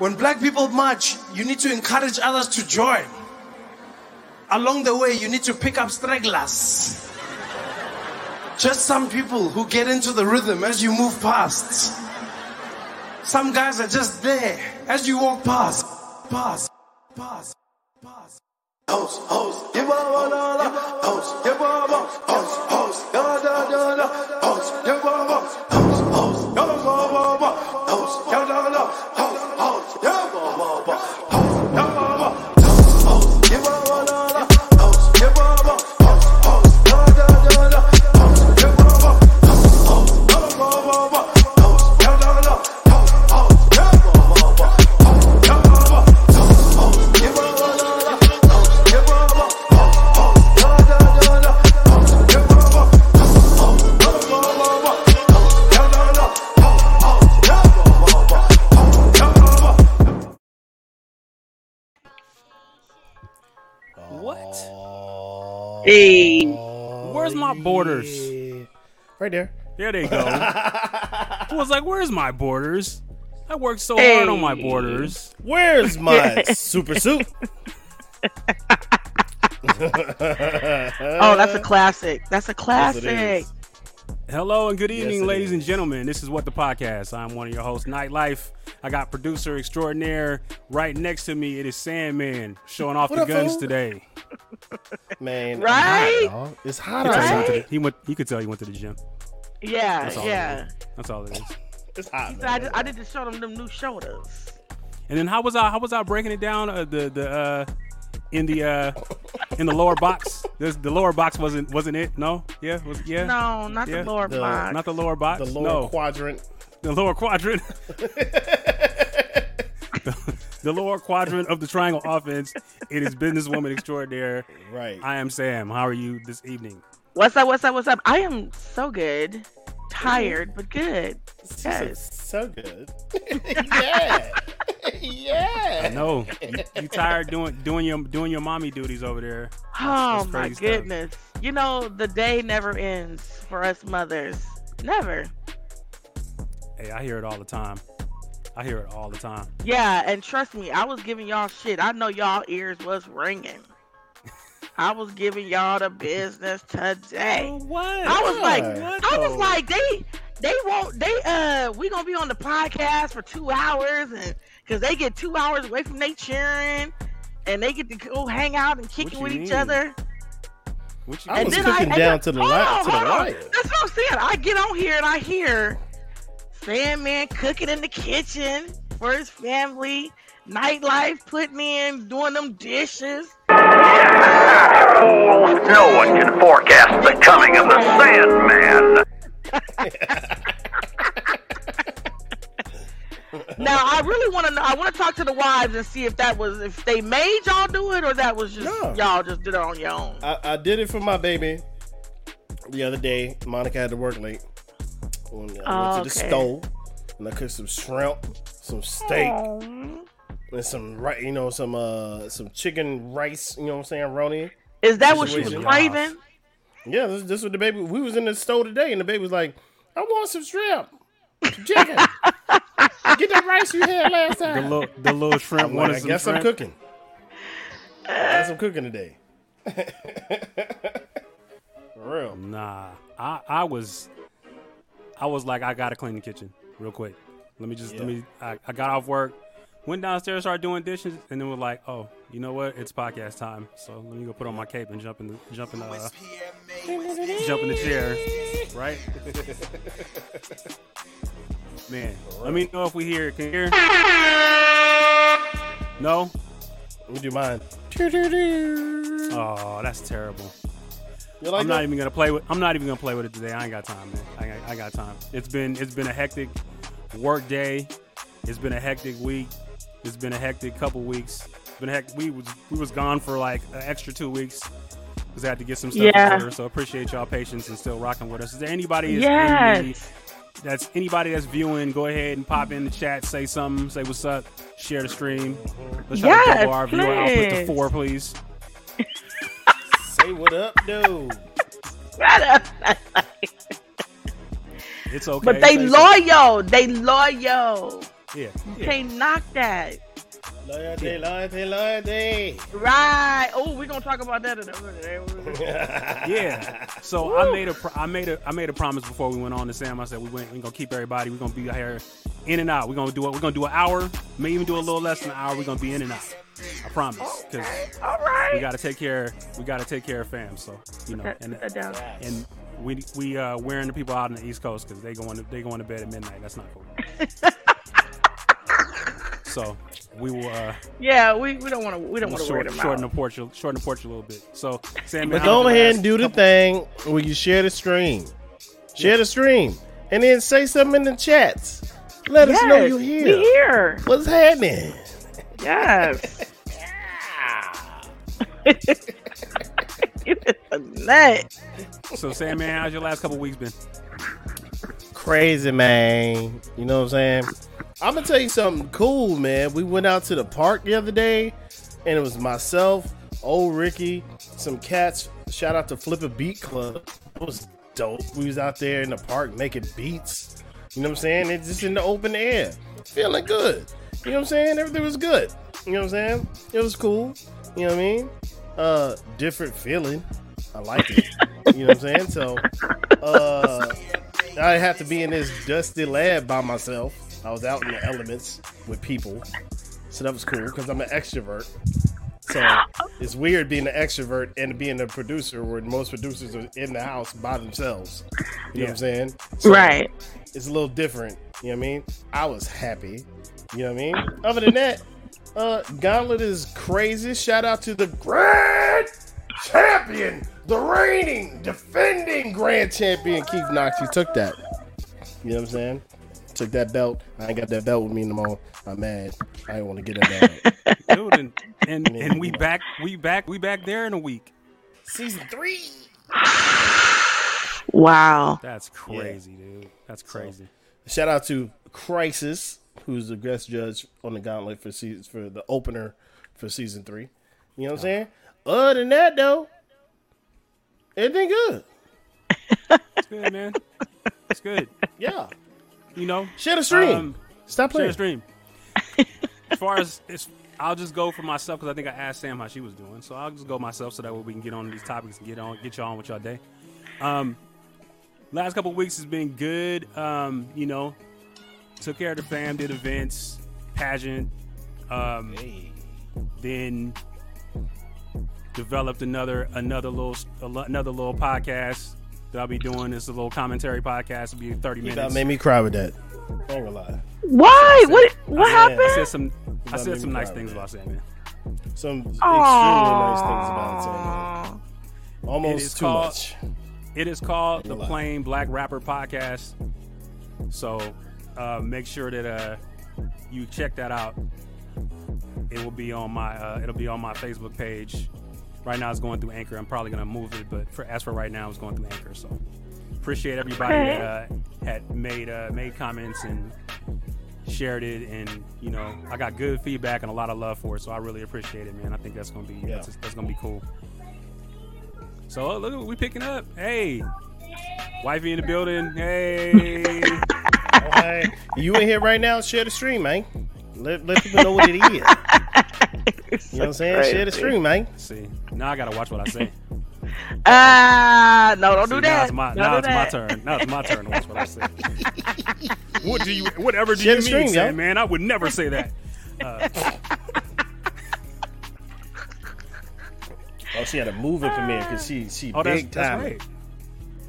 When black people march, you need to encourage others to join. Along the way, you need to pick up stragglers. Just some people who get into the rhythm as you move past. Some guys are just there as you walk past. Yeah, ba, ba, house, Hey, Where's my borders? Yeah. Right there. There they go. I was like, where's my borders? I worked so hard on my borders. Where's my super suit? oh, that's a classic. That's a Yes, it classic. is. Hello and good evening, it ladies and gentlemen. This is What the Podcast. I'm one of your hosts, Nytelife. I got producer extraordinaire right next to me. It is Sandman showing off What the guns fool? today. Man, Right? Hot. It's hot He, could tell you went the- he went. He could tell you went to the gym. Yeah, That's all yeah. That's all it is. It's hot. Man. said, I, just, I did to show them them new shoulders. And then how was I? How was I breaking it down? Uh, the the uh, in the uh, in the lower box. There's, the lower box wasn't wasn't it? No. Yeah. Was yeah. No, not Yeah. the lower The- box. Not the lower box. the lower no. quadrant. the lower quadrant. the, the lower quadrant of the triangle offense. It is businesswoman extraordinaire. Right. I am Sam. How are you this evening? What's up? What's up? What's up? I am so good. Tired, but good. This is Yes. so good. yeah. yeah. I know you, you tired doing doing your doing your mommy duties over there. Oh my crazy stuff. goodness. You know, the day never ends for us mothers. Never. Hey, I hear it all the time. I hear it all the time. Yeah, and trust me, I was giving y'all shit. I know y'all ears was ringing. I was giving y'all the business today. what? I was like, What I was though? like, they, they won't, they, uh, we gonna be on the podcast for two hours, and because they get two hours away from they cheering, and they get to go hang out and kick it with mean? each other. What you I And was then cooking I, down and to the then- li- hold to the on, hold on. wire. That's what I'm saying. I get on here and I hear Sandman cooking in the kitchen for his family, Nytelife putting in, doing them dishes. Fools, no one can forecast the coming of the Sandman. Now I really want to know. I want to talk to the wives and see if that was if they made y'all do it or that was just No. y'all just did it on your own. I, I did it for my baby the other day. Monica had to work late. When I Oh, went to the oh, okay. stove and I cooked some shrimp, some steak, Aw. And some right, you know, some uh some chicken rice. You know what I'm saying, Roni? Is that what she was craving? Yeah, this, this was the baby. We was in the store today, and the baby was like, "I want some shrimp, some chicken. Get that rice you had last the time." little the little shrimp I'm like, I some guess I'm cooking. I guess I'm cooking today. For real. Nah, I I was I was like I gotta clean the kitchen real quick. Let me just let me. I, I got off work, went downstairs, started doing dishes, and then was like, oh, you know what? It's podcast time. So let me go put on my cape and jump in the jump in the uh, jump in the chair, right? Man, let me know if we hear it. Can you hear? No. Would you mind? Oh, that's terrible. Like I'm not even gonna play with. I'm not even gonna play with it today. I ain't got time, man. I got, I got time. It's been it's been a hectic work day. It's been a hectic week. It's been a hectic couple weeks. Been a hectic. We was we was gone for like an extra two weeks because I had to get some stuff Yeah. in order. So appreciate y'all patience and still rocking with us. Is there anybody that's, Yes. in the- that's anybody that's viewing? Go ahead and pop in the chat. Say something. Say what's up. Share the stream. Let's try Yes, to double our viewer output to four, please. Say what up, dude. It's okay. But they loyal. They loyal. Yeah, You yeah. can't knock that. Loyalty, loyalty, loyalty. Right. Oh, we're gonna talk about that in a minute. yeah. So I made a pro- I made a I made a promise before we went on to Sam. I said we went we gonna keep everybody. We're gonna be here in and out. We're gonna do it. We're gonna do an hour. May even do a little less than an hour. We're gonna be in and out. I promise. Because All right. we gotta take care. We gotta take care of fam. So you know, and that down. and we we uh wearing the people out on the East Coast because they going to, they going to bed at midnight. That's not cool. so we will uh Yeah, we, we don't want to we don't want to wear short, shorten out. the porch shorten the porch a little bit. So Sam, But how go ahead and do the couple- thing where you share the stream. Share the stream. And then say something in the chats. Let us know Yes, you're We here. here. What's happening? Yes. it's a nut. So Sam, man, how's your last couple weeks been? Crazy, man. You know what I'm saying? I'm to tell you something cool, man. We went out to the park the other day, and it was myself, old Ricky, some cats. Shout out to Flip a Beat Club. It was dope. We was out there in the park making beats. You know what I'm saying? It's just in the open air. Feeling good. You know what I'm saying? Everything was good. You know what I'm saying? It was cool. You know what I mean? Uh different feeling. I like it. you know what I'm saying? So uh I have to be in this dusty lab by myself. I was out in the elements with people. So that was cool because I'm an extrovert. So it's weird being an extrovert and being a producer where most producers are in the house by themselves. You know what I'm saying? So Right. It's a little different. You know what I mean? I was happy. You know what I mean? Other than that, uh Gauntlet is crazy. Shout out to the grand champion, the reigning, defending grand champion Keith Knox. He took that. You know what I'm saying? Took that belt. I ain't got that belt with me no more. I'm mad. I ain't want to get that belt. Dude, and, and and we back we back we back there in a week. Season three. Wow. That's crazy, dude. That's crazy. Shout out to Crisis, who's the guest judge on the Gauntlet for season for the opener for season three. You know what I'm saying? Other than that, though, everything good. It's good, man. It's good. Yeah. You know, Share the stream. Um, Stop playing. share the stream. as far as it's, I'll just go for myself because I think I asked Sam how she was doing, so I'll just go myself so that way we can get on these topics and get on, get y'all on with y'all day. Um, last couple weeks has been good. Um, you know, took care of the fam, did events, pageant, um, then developed another another little another little podcast that I'll be doing. This little commentary podcast. It'll be thirty minutes. That made me cry with that. I ain't gonna lie. Why? What what I I happened? said some. I said some nice things about Sam, man. Some extremely nice things about Sam. Aw. It is Almost too called- much. It is called the Lie. Plain Black Rapper Podcast. So uh, make sure that uh, you check that out. It will be on my uh, it'll be on my Facebook page. Right now it's going through Anchor. I'm probably gonna move it, but for as for right now, it's going through Anchor. So appreciate everybody Okay. that uh, had made uh, made comments and shared it, and you know I got good feedback and a lot of love for it. So I really appreciate it, man. I think that's gonna be Yeah. that's, that's gonna be cool. So uh, look, what we picking up. Hey, wifey in the building. Hey, Okay. You in here right now? Share the stream, man. Let, let people know what it is. You know what I'm saying? Share the stream, man. see, now I gotta watch what I say. Ah, no, don't See, do now that. it's my now it's my turn. Now it's my turn to watch what I say. what do you? Whatever do Share you mean, stream, Sam, man? I would never say that. Oh, she had a movie premiere because she she Oh, big that's time. right.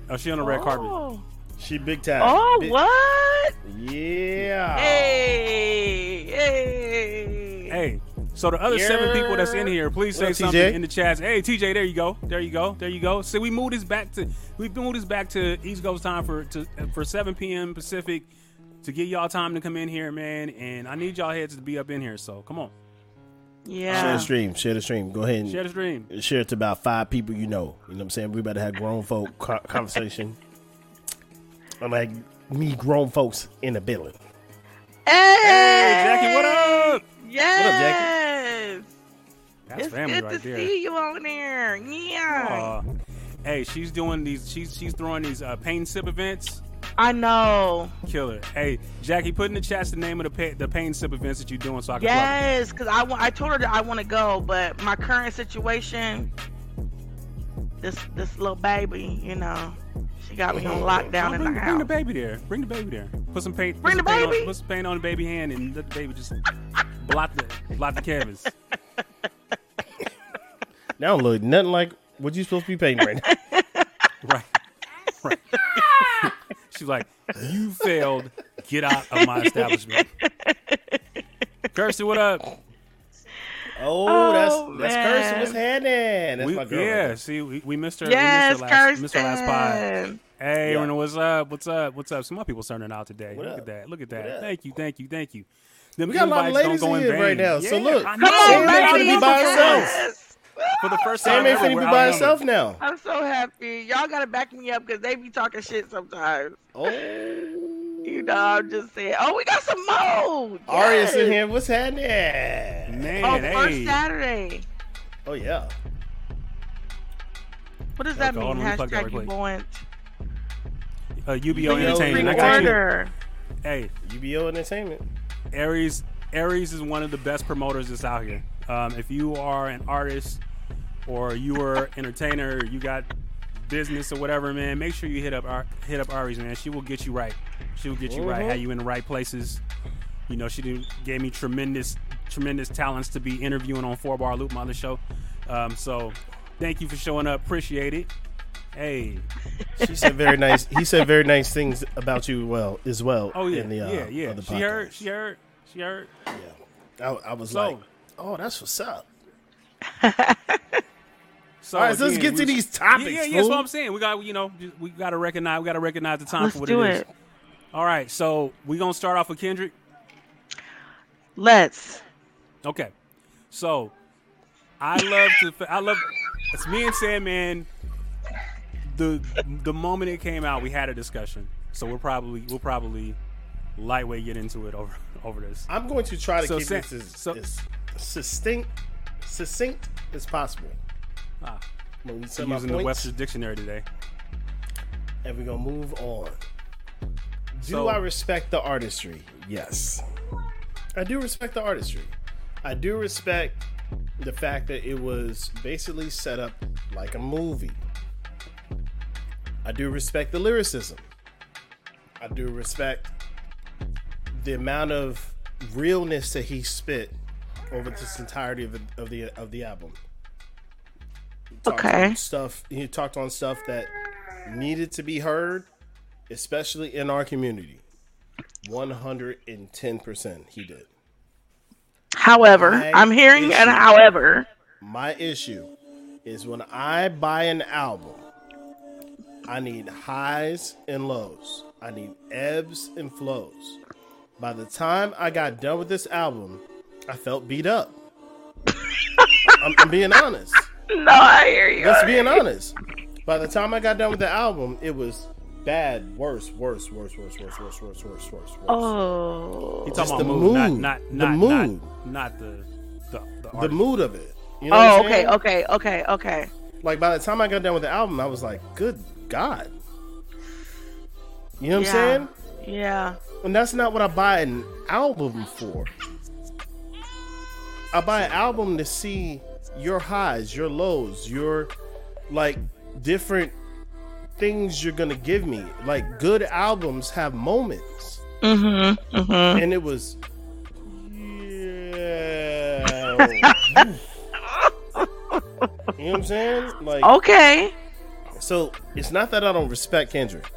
Oh, she on the red carpet. Oh, She big time. oh Big- what? Yeah. Hey, hey. Hey, so the other seven people that's in here, please say up, something TJ? in the chats. Hey, TJ, there you go, there you go, there you go. So we moved this back to we moved this back to East Coast time for to for 7 p.m. Pacific to give y'all time to come in here, man. And I need y'all heads to be up in here. So come on, Yeah. Share the stream. Share the stream. Go ahead and share the stream. share it to about five people you know. You know what I'm saying? We better have grown folk conversation. I'm like me grown folks in the building. Hey, Hey, Jackie, what up? Yes. That's it's family good right to there. see you on there. Yeah. Uh, hey, she's doing these. She's she's throwing these uh, pain sip events. I know. Killer. Hey, Jackie, put in the chat the name of the pay, the pain sip events that you're doing so I can Yes, because I want. I told her that I want to go, but my current situation, this this little baby, you know, she got me on lockdown Oh, in bring, the bring the baby there. Bring the baby there. Put some paint. Bring the paint baby? On, put some paint on the baby hand and let the baby just blot the blot the canvas. Now look nothing like what you supposed to be painting right now. Right. Right. She's like, you failed. Get out of my establishment. Kirsty, what up? Oh, that's Oh, that's man. Kirsten. What's happening? That's We- my girl. yeah, there. see, we, we missed her. Yes, we missed her last, Kirsten. missed her last pod. Hey, Yeah. Renee, what's up? What's up? What's up? Some more people turning out today. What look up? at that. Look at that. Thank you, thank you, thank you. Them We got a lot of invites ladies in in here right now, so look. Come on, Sam ain't baby. be by herself. Yes. For the first Sam time ain't ever, finna we're be by outnumbered. herself now. I'm so happy. Y'all gotta back me up because they be talking shit sometimes. Oh, You know, I'm just saying. Oh, we got some more. Aria's in here. What's happening? Man, Oh, hey. first Saturday. Oh yeah. What does that Okay, mean? on, let me plug that Hashtag real you Uh, UBO UBO Entertainment. I got you. Hey, UBO Entertainment. Aries Aries is one of the best promoters that's out here. Um, if you are an artist or you are entertainer, you got business or whatever, man, make sure you hit up Ar- hit up Aries, man. She will get you right. She will get you right. Mhm. Have you in the right places. You know, she did, gave me tremendous tremendous talents to be interviewing on Four Bar Loop, my other show. Um, so, thank you for showing up. Appreciate it. Hey, She said very nice. He said very nice things about you. Well, as well. oh yeah, In the, uh, yeah, yeah. She heard, she heard, she heard. Yeah. I, I was So- like, oh, that's what's up. So All right, so let's get to we- these topics, Yeah, yeah, yeah, that's what I'm saying. We got, you know, we got to recognize, we got to recognize the time Let's for what do it is. All right, so we gonna start off with Kendrick. Let's. Okay, so I love to, I love. It's me and Sam. Sandman. The the moment it came out, we had a discussion. So we'll probably we'll probably lightweight get into it over over this. I'm going to try to So keep Sam- this as, so- as succinct, succinct as possible. Ah, I'm gonna my using the points, Webster's dictionary today. and we're gonna move on. Do So- I respect the artistry? Yes, I do respect the artistry. I do respect the fact that it was basically set up like a movie. I do respect the lyricism. I do respect the amount of realness that he spit over this entirety of the of the, of the album. Okay. Stuff he talked on stuff that needed to be heard, especially in our community. One hundred and ten percent, he did. However, My I'm hearing issue. however. My issue is when I buy an album, I need highs and lows. I need ebbs and flows. By the time I got done with this album, I felt beat up. I'm, I'm being honest. No, I hear you. Just being honest. By the time I got done with the album, it was bad, worse, worse, worse, worse, worse, worse, worse, worse, worse, worse. Oh. He Just talking about the mood, not mood. not The mood. not, not the the, the, The mood of it. You know Oh, what I'm oh, okay, okay, okay, okay. Like by the time I got done with the album, I was like, "Good God!" You know what Yeah. I'm saying? Yeah. And that's not what I buy an album for. I buy an album to see your highs, your lows, your like different things you're gonna give me. Like good albums have moments, Mm-hmm. Mm-hmm. and it was. Yeah. you know what I'm saying? Like Okay. So it's not that I don't respect Kendrick,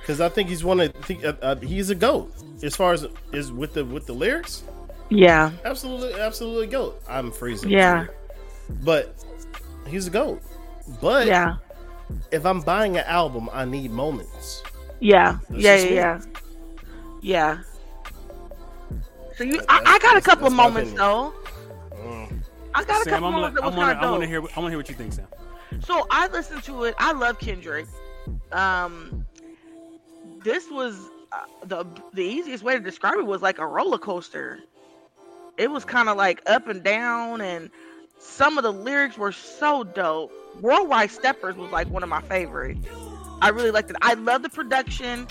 because I think he's one of think, uh, uh, he's a goat as far as is with the with the lyrics. Yeah. Absolutely, absolutely goat. I'm freezing. Yeah. but he's a goat. But Yeah. if I'm buying an album, I need moments. Yeah. That's Yeah. Yeah. Yeah. Yeah. So you, I, I got a couple that's of moments opinion. though. I got a Sam, couple I'm moments gonna, that I want kind to I of want to dope. hear I want to hear what you think, Sam. So I listened to it. I love Kendrick. Um, this was uh, the the easiest way to describe it was like a roller coaster. It was kind of like up and down, and some of the lyrics were so dope. Worldwide Steppers was like one of my favorites. I really liked it. I love the production.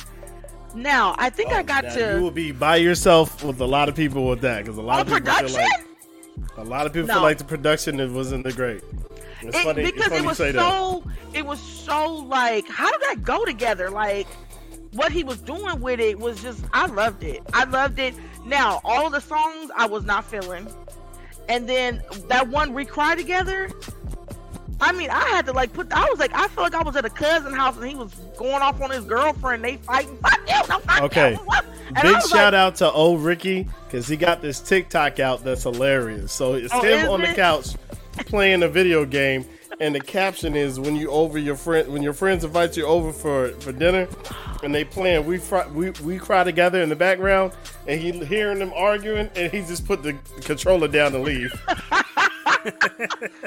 Now, I think I oh, got to You will be by yourself with a lot of people with that because a lot of people production. feel like a lot of people No. feel like the production it wasn't the great. It's It- funny, it's because funny it was say that. so it was so like how did that go together like what he was doing with it was just i loved it. I loved it. Now all the songs i was not feeling. And then that one we cry together i mean i had to like put i was like i felt like i was at a cousin house and he was going off on his girlfriend. They fighting. Fuck you. No fuck Okay. you. Big shout like, out to old Ricky because he got this TikTok out that's hilarious. So it's Oh, him on the couch playing a video game, and the caption is when you over your friend when your friends invite you over for for dinner, and they playing we fry, we we cry together in the background, and he hearing them arguing, and he just put the controller down and leave.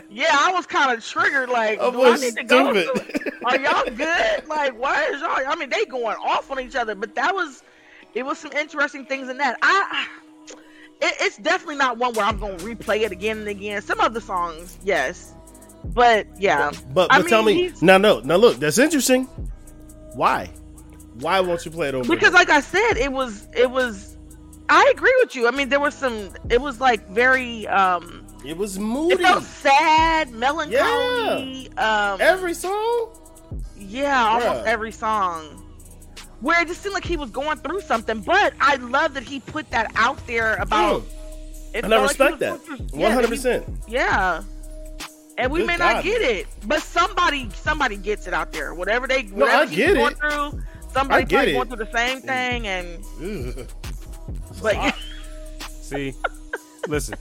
yeah i was kind of triggered like That do i need to go stupid. to- are y'all good? Like, why is y'all? I mean, they going off on each other, but that was, it was some interesting things in that. I, it, it's definitely not one where I'm going to replay it again and again. Some of the songs, yes, but yeah. But I but tell mean, me now, no, now look, that's interesting. Why? Why won't you play it over? because, again? like I said, it was, it was. I agree with you. I mean, there was some. It was like very. um it was moody. It felt sad, melancholy. Um, Every song. Yeah, almost every song. Where it just seemed like he was going through something, but I love that he put that out there about. Mm. it And I felt like respect that. One yeah, hundred percent. Yeah. And we Good may God. not get it, but somebody somebody gets it out there. Whatever they No, whatever I he's get going it. through, somebody I probably it. going through the same thing and Ugh. but See, listen.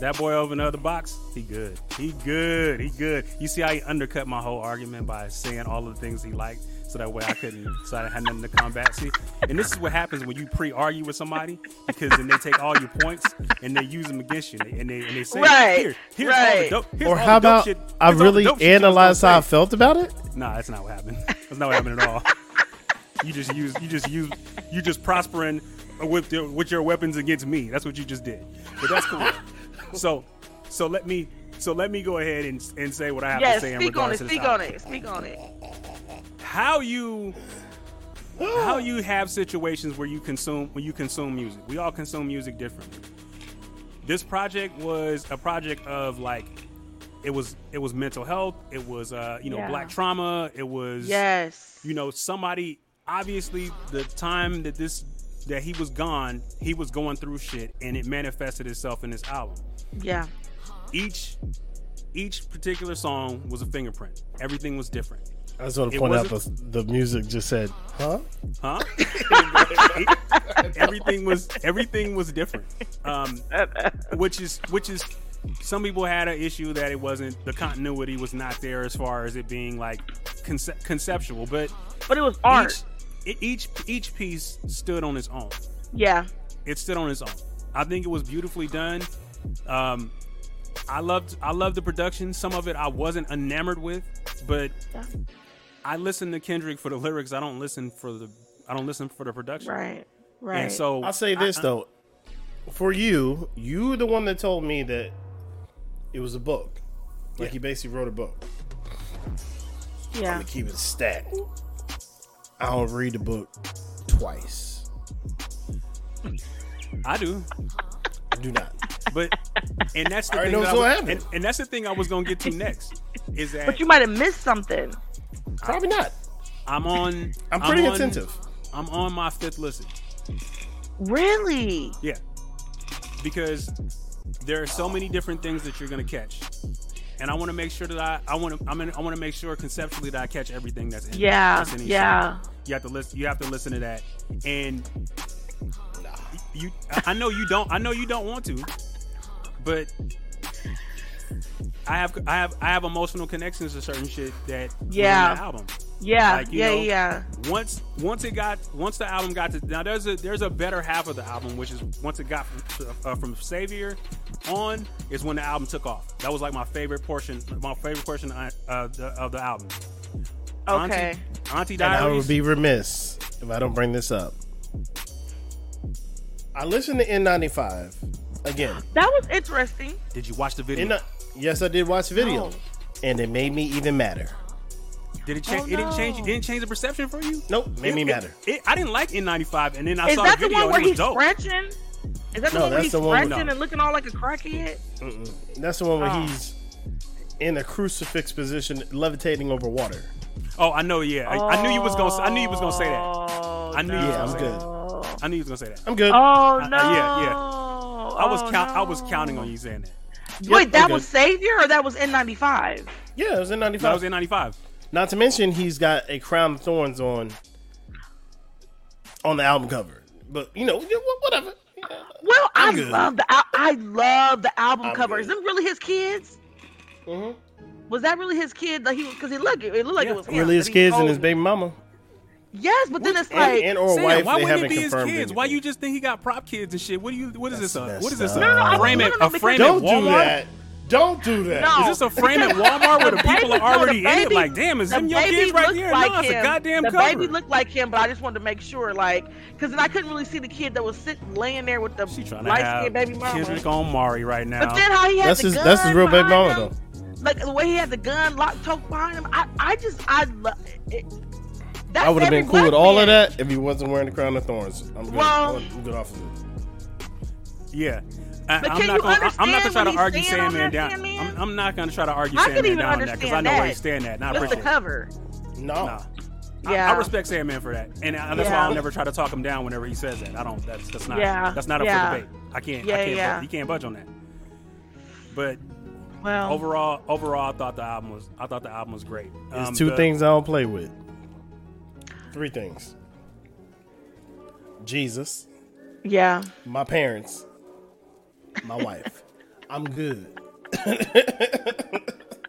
That boy over in the other box, he good. He good. He good. You see how he undercut my whole argument by saying all of the things he liked, so that way I couldn't, so I had nothing to combat. See, and this is what happens when you pre-argue with somebody, because then they take all your points and they use them against you, and they and they say, Right, here, here's all the right. dope. Here's Or how the dope about shit, I here's all the really dope shit you was analyze how I felt about it? Nah, that's not what happened. That's not what happened at all. You just use you just use you just prospering with your, with your weapons against me. That's what you just did. But that's cool. so so let me so let me go ahead and and say what I have yes, to say in speak on it, to this speak on topic. it, speak on it. How you how you have situations where you consume when you consume music. We all consume music differently. This project was a project of like it was it was mental health, it was uh you know Yeah. black trauma, it was Yes. you know somebody obviously the time that this that he was gone he was going through shit and it manifested itself in this album Yeah. each each particular song was a fingerprint everything was different I just want to point out the, the music just said, "Huh." huh everything was everything was different um which is which is some people had an issue that it wasn't the continuity was not there as far as it being like conce- conceptual but But it was art. each, each each piece stood on its own yeah. it stood on its own. I think it was beautifully done. Um, I loved I loved the production. Some of it I wasn't enamored with, but Yeah. I listen to Kendrick for the lyrics. I don't listen for the I don't listen for the production. Right. Right. And so I'll say this I- though, for you, you were the one that told me that it was a book. Like Yeah. he basically wrote a book. I'm yeah. gonna keep it stacked. I don't read the book twice. I do, I do not. but and that's the I thing. that I was- and, and that's the thing I was gonna get to next. Is that But you might have missed something. Probably not. I'm on. I'm pretty on- attentive. I'm on my fifth listen. Really? Yeah. Because there are so many different things that you're gonna catch. And I want to make sure that I, I want to, I'm gonna, I want to make sure conceptually that I catch everything that's in. Yeah. that's in Yeah. song. You have to listen. You have to listen to that. And you, I- I know you don't. I know you don't want to, but I have, I have, I have emotional connections to certain shit that Yeah. that album. Yeah. Like, yeah. know, yeah. once once it got once the album got to now there's a there's a better half of the album which is once it got from, uh, from Savior on is when the album took off. That was like my favorite portion, my favorite portion uh, of the, of the album. Okay. Auntie, Auntie And I would be remiss if I don't bring this up. I listened to N95 again. That was interesting. Did you watch the video? N- yes, I did watch the video, Oh. and it made me even madder. Did Did it change? Oh, It didn't change. It didn't change the perception for you. Nope, made me It- madder. It, I didn't like N95, and then I Is saw that the the video one where and it was he's dope. Frenching? Is that the No, one where that's he's the one with- No. and looking all like a crackhead? That's the one where Oh. he's in a crucifix position, levitating over water. Oh, I know. Yeah, I, I knew you was gonna. I knew you was gonna say that. Oh, I knew you was Yeah, I'm good. I knew you was gonna say that. I'm good. Oh no! uh, yeah, yeah. I was Oh, count. I was counting on you saying that. Wait, that okay. was Savior or that was N95? Yeah, it was in That '95. was N95. Not to mention, he's got a crown of thorns on on the album cover. But you know, whatever. Well, I I'm good. love the al- I love the album I'm cover. good. Is them really his kids? Mhm. Was that really his kid? That he because he looked it looked like Yeah. it was him, Really, his kids and his baby mama, Yes, but then it's and, like and or Sam, wife. why wouldn't it be his confirmed. kids? Why you just think he got prop kids and shit? What do you? What is this? A, That's what is this? messed A, up. a frame No, at no, no, a frame at Don't do Walmart? that. Don't do that. No. Is this a frame at Walmart where the people baby- are no, already in it? Like, damn, is the them your kids right here? like no, it's a goddamn the cover. baby looked like him, but I just wanted to make sure, like, because then I couldn't really see the kid that was sitting laying there with the She trying to light have skinned baby mama. Kendrick on Mari right now. But then how he had That's the his. gun That's his real baby behind mama though. Like the way he had the gun locked tote behind him. I, I just, I love it. That's I would have been cool with black all of that if he wasn't wearing the crown of thorns. I'm good. Well- I'm good off of it. yeah. I, But I'm can not you gonna. I'm not gonna try to argue he's standing on Sandman down. Sandman? I'm, I'm not gonna try to argue I Sandman down on that because I know where that. he's standing at. Not I Just the cover. No. Nah. Yeah. I, respect Sandman for that, and I- that's why I'll never try to talk him down whenever he says that. I don't. That's that's not. Yeah. That's not up Yeah. for debate. I can't. Yeah, I can't. yeah. bu- He can't budge on that. But Well, overall, overall, I thought the album was. I thought the album was great. There's Um, two the- things I don't play with. Three things. Jesus, yeah. my parents, my wife. I'm good.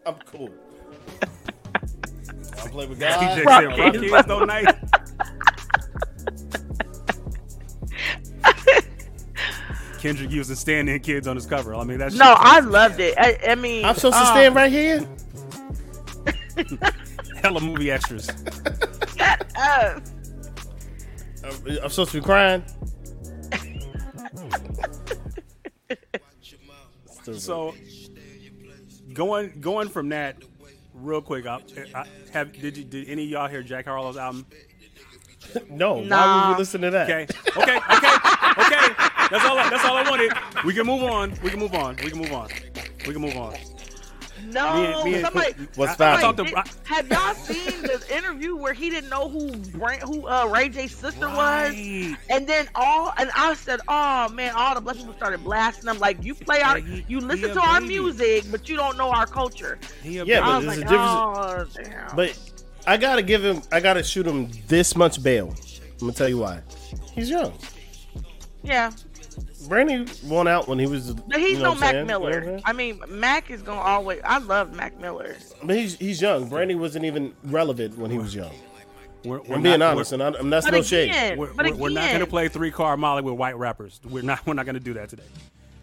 I'm cool. I play with He God. just said, "Rock kids don't night." Kendrick using stand-in kids on his cover. I mean, that's No, I loved it. I, I mean, I'm supposed to um, stand right here. hella movie extras. Uh, I'm I'm supposed to be crying. So going going from that real quick, I, I have did you did any of y'all hear Jack Harlow's album? no, why would you listen to that? Okay, okay, okay, okay. That's all. I, that's all I wanted. We can move on. We can move on. We can move on. We can move on. No, Me and- me and- somebody. What's I- that? I talked to- Wait, I- did- have y'all seen the interview where he didn't know who Bra- who uh, Ray J's sister was? And then all, and I said, "Oh man!" All the black people started blasting him. Like you play our, Yeah, he- you listen to our baby. music, but you don't know our culture. He Yeah, but there's like, a difference- "Oh damn!" But I gotta give him. I gotta shoot him this much bail. I'm gonna tell you why. He's young. yeah, Brandy won out when he was. but he's you know no Mac saying? You know I'm Miller. I mean, Mac is gonna always. I love Mac Miller. But he's he's young. Brandy wasn't even relevant when he was young. We're, we're I'm being not- honest, and, I, and that's But no shade. again, We're, but we're, we're not gonna play three car Molly with white rappers. We're not. We're not gonna do that today.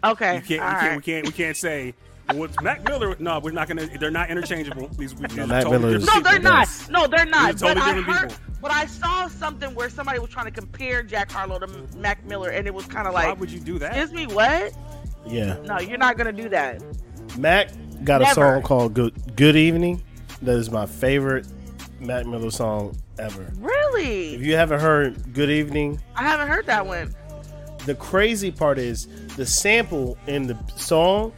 Okay, You can't. all We can't. We can't. We can't say. What's Mac Miller? No, we're not gonna. They're not interchangeable. These, these No, Mac totally Miller No, they're not. No, they're not. These totally but I heard, people. but I saw something where somebody was trying to compare Jack Harlow to Mac Miller, and it was kind of like, Why would you do that? "Excuse me, what? Yeah, No, you're not gonna do that." Mac got a song called "Good Good Evening." That is my favorite Mac Miller song ever. Really? If you haven't heard "Good Evening," I haven't heard that one. the crazy part is the sample in the song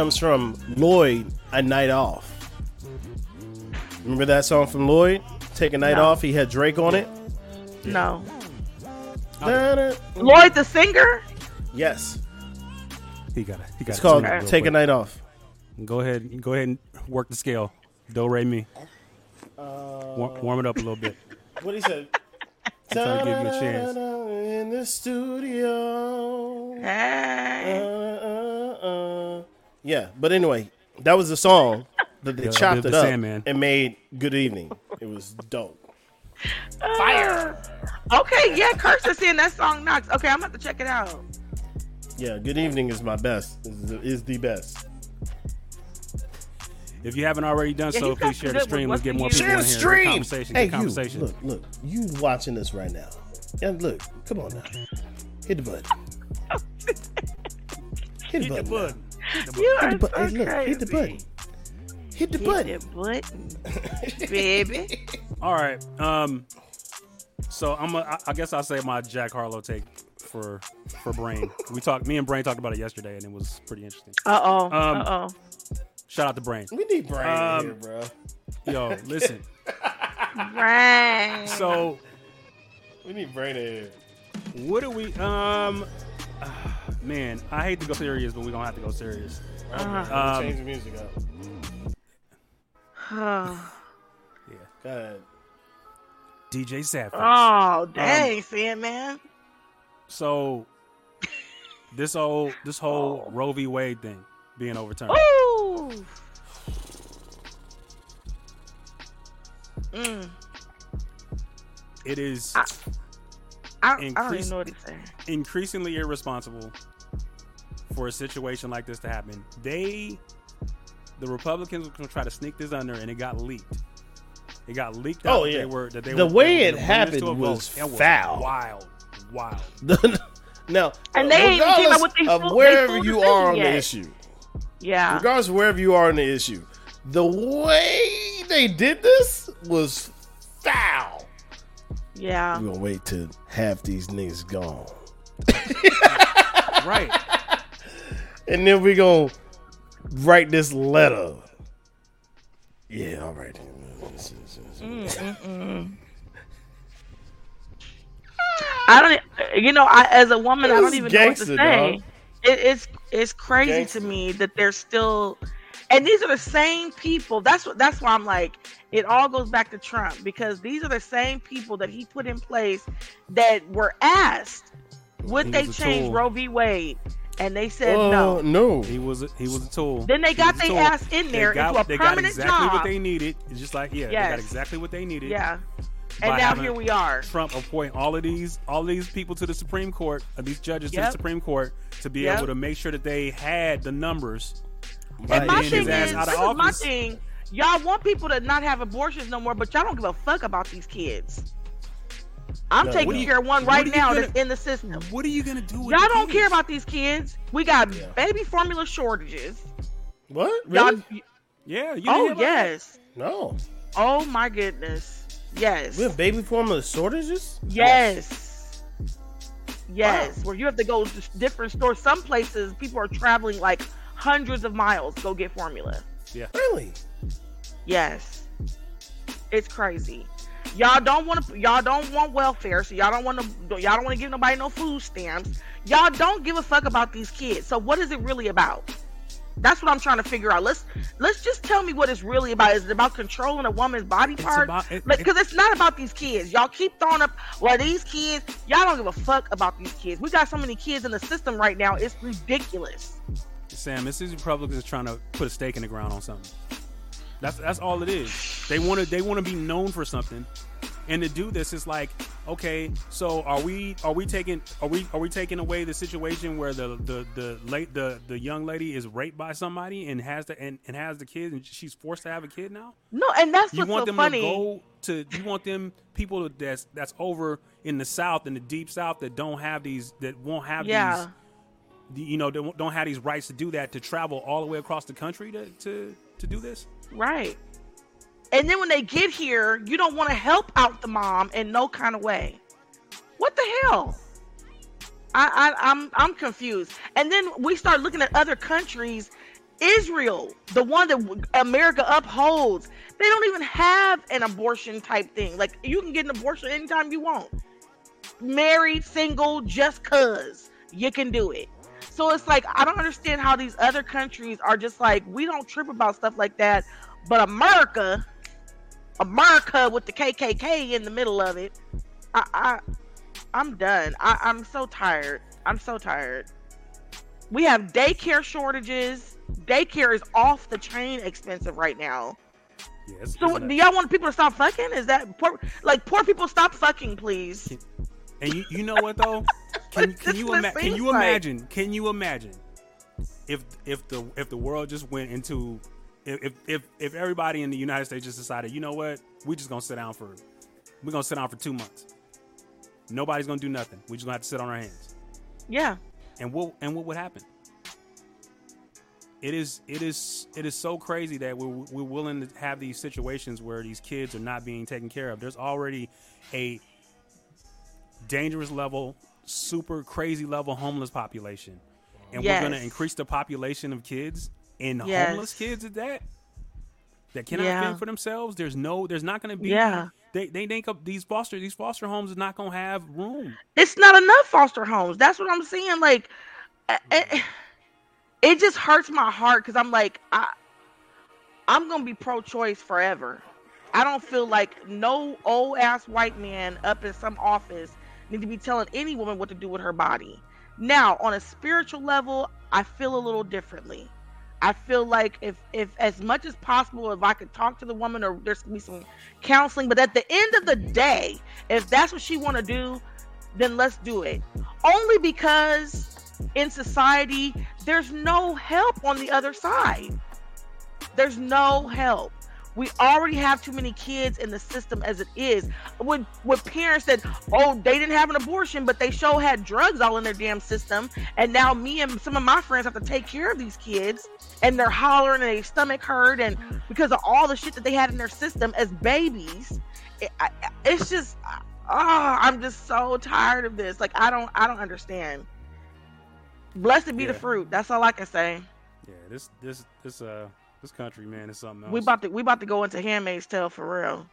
comes from Lloyd, "A Night Off." Remember that song from Lloyd? Take a night No. off. He had Drake on it. No. Da-da. Lloyd the singer? Yes, He got it. He got it's it. called Real "Take a Night Off." Go ahead. Go ahead and work the scale. Do re mi. Uh, Warm, warm it up a little bit. What he said? trying to give you a chance. In the studio. Hey. Uh, uh, uh. Yeah, but anyway, that was the song that they Yeah, chopped the it up Sandman. and made "Good Evening." It was dope. Fire. Okay, yeah, Kurt's is saying that song knocks. Okay, I'm gonna check it out. Yeah, "Good Evening" is my best. Is the, is the best. If you haven't already done Yeah, so, please share the stream. Let's get more What's people the in here. Good stream. Conversation. Hey, Good you look, look, you watching this right now? Yeah, look, come on now, hit the button. Hit the Hit the button. now. button. You are Hit the button. so Hey, look, hit the crazy. button. Hit the Hit button. the button, baby. All right. Um. So I'm. A, I I guess I'll say my Jack Harlow take for for Brain. We talked. Me and Brain talked about it yesterday, and it was pretty interesting. Uh oh. Um, uh oh. Shout out to Brain. We need brain Um, here, bro. Yo, listen. Right. So We need brain in here. what do we? Um. Man, I hate to go serious, but we gonna have to go serious. Uh, Um, change the music up. Yeah. Go ahead. DJ Sapphire. oh dang, Um, dang, Sandman. So this whole this whole Roe v. Wade thing being overturned. Ooh. Mm. It is I- I, I don't even know what he's saying. increasingly irresponsible for a situation like this to happen. They, the Republicans, were going to try to sneak this under, and it got leaked. It got leaked out. Oh, that yeah. They were, that they The were, way they it were gonna bring this happened to a was vote. It foul. Wild, wild. now, And they ain't even came regardless out with of full- wherever their you are on decision the issue, Yeah. regardless of wherever you are on the issue, the way they did this was foul. Yeah. We're gonna wait till half these niggas gone, Right. and then we gonna write this letter. Yeah, all right. I don't. e- You know, I as a woman, I don't is even know what to say. It, it's it's crazy Gangster. to me that they're still, and these are the same people. That's what. That's why I'm like, it all goes back to Trump because these are the same people that he put in place that were asked would He they change tool. Roe v. Wade, and they said Uh, no. no. He was a, he was a tool. Then they He got their ass in there they got, into a they got permanent exactly what they needed. It's just like yeah, they got exactly what they needed. Yeah, and now here we are. Trump appoint all of these all of these people to the Supreme Court, uh, these judges to the Supreme Court to be Yep. able to make sure that they had the numbers. And my thing is, this is my thing. Y'all want people to not have abortions no more, but y'all don't give a fuck about these kids. I'm No, taking you- care of one right now gonna- that's in the system. What are you gonna do? With Y'all don't kids? care about these kids. We got Yeah. baby formula shortages. What? Y'all, Yeah. You oh yes. No. Oh my goodness. Yes. We have baby formula shortages? Yes. Yes. Where you have to go to different stores. Some places people are traveling like hundreds of miles go get formula. Yeah. Really? Yes. It's crazy. Y'all don't want to. Y'all don't want welfare, so y'all don't want to. Y'all don't want to give nobody no food stamps. Y'all don't give a fuck about these kids. So what is it really about? That's what I'm trying to figure out. Let's let's just tell me what it's really about. Is it about controlling a woman's body It's part? about- it- Because it's not about these kids. Y'all keep throwing up. Well, these kids. Y'all don't give a fuck about these kids. We got so many kids in the system right now. It's ridiculous. Sam, this is Republicans trying to put a stake in the ground on something. That's that's all it is. They want to they want to be known for something, and to do this is like, okay, so are we are we taking are we are we taking away the situation where the the the late the the young lady is raped by somebody and has the and, and has the kid and she's forced to have a kid now? No, and that's You want so them funny. to go to you want them people that's that's over in the south in the deep south that don't have these that won't have Yeah. these you know don't have these rights to do that to travel all the way across the country to to to do this Right. And then when they get here, you don't want to help out the mom in no kind of way. What the hell? I, I I'm I'm confused. And then we start looking at other countries. Israel, the one that America upholds, they don't even have an abortion type thing. Like you can get an abortion anytime you want. Married, single, just cuz you can do it. So it's like I don't understand how these other countries are just like we don't trip about stuff like that, but America, America with the KKK in the middle of it, I, I I'm done. I, I'm so tired. I'm so tired. We have daycare shortages. Daycare is off the chain expensive right now. yes So do y'all want people to stop fucking? Is that poor, like poor people stop fucking, please? and you, you know what though can, can you ima- can you like. imagine can you imagine if if the if the world just went into if if if, everybody in the United States just decided you know what we're just gonna sit down for we're gonna sit down for two months nobody's gonna do nothing we just gonna have to sit on our hands Yeah. and what and what would happen it is it is it is so crazy that we're we're willing to have these situations where these kids are not being taken care of. There's already a dangerous level, super crazy level homeless population, and we're going to increase the population of kids and Yes. homeless kids at that that cannot Yeah. fend for themselves. There's no, there's not going to be. Yeah. They they think of these foster these foster homes is not going to have room. it's not enough foster homes. That's what I'm saying. Like, eh, eh, it just hurts my heart because I'm like, I, I'm gonna be pro-choice forever. I don't feel like no old ass white man up in some office need to be telling any woman what to do with her body. Now, on a spiritual level, I feel a little differently. I feel like if if as much as possible, if I could talk to the woman or there's gonna be some counseling, but at the end of the day, if that's what she want to do, then let's do it. Only because in society there's no help on the other side. There's no help. We already have too many kids in the system as it is. With with parents that oh they didn't have an abortion, but they sure had drugs all in their damn system, and now me and some of my friends have to take care of these kids, and they're hollering and their stomach hurt, and because of all the shit that they had in their system as babies, it, I, it's just ah, I'm just so tired of this. Like I don't I don't understand. Blessed be the fruit. That's all I can say. Yeah, this this this uh this country man is something else. We about to we about to go into Handmaid's Tale for real.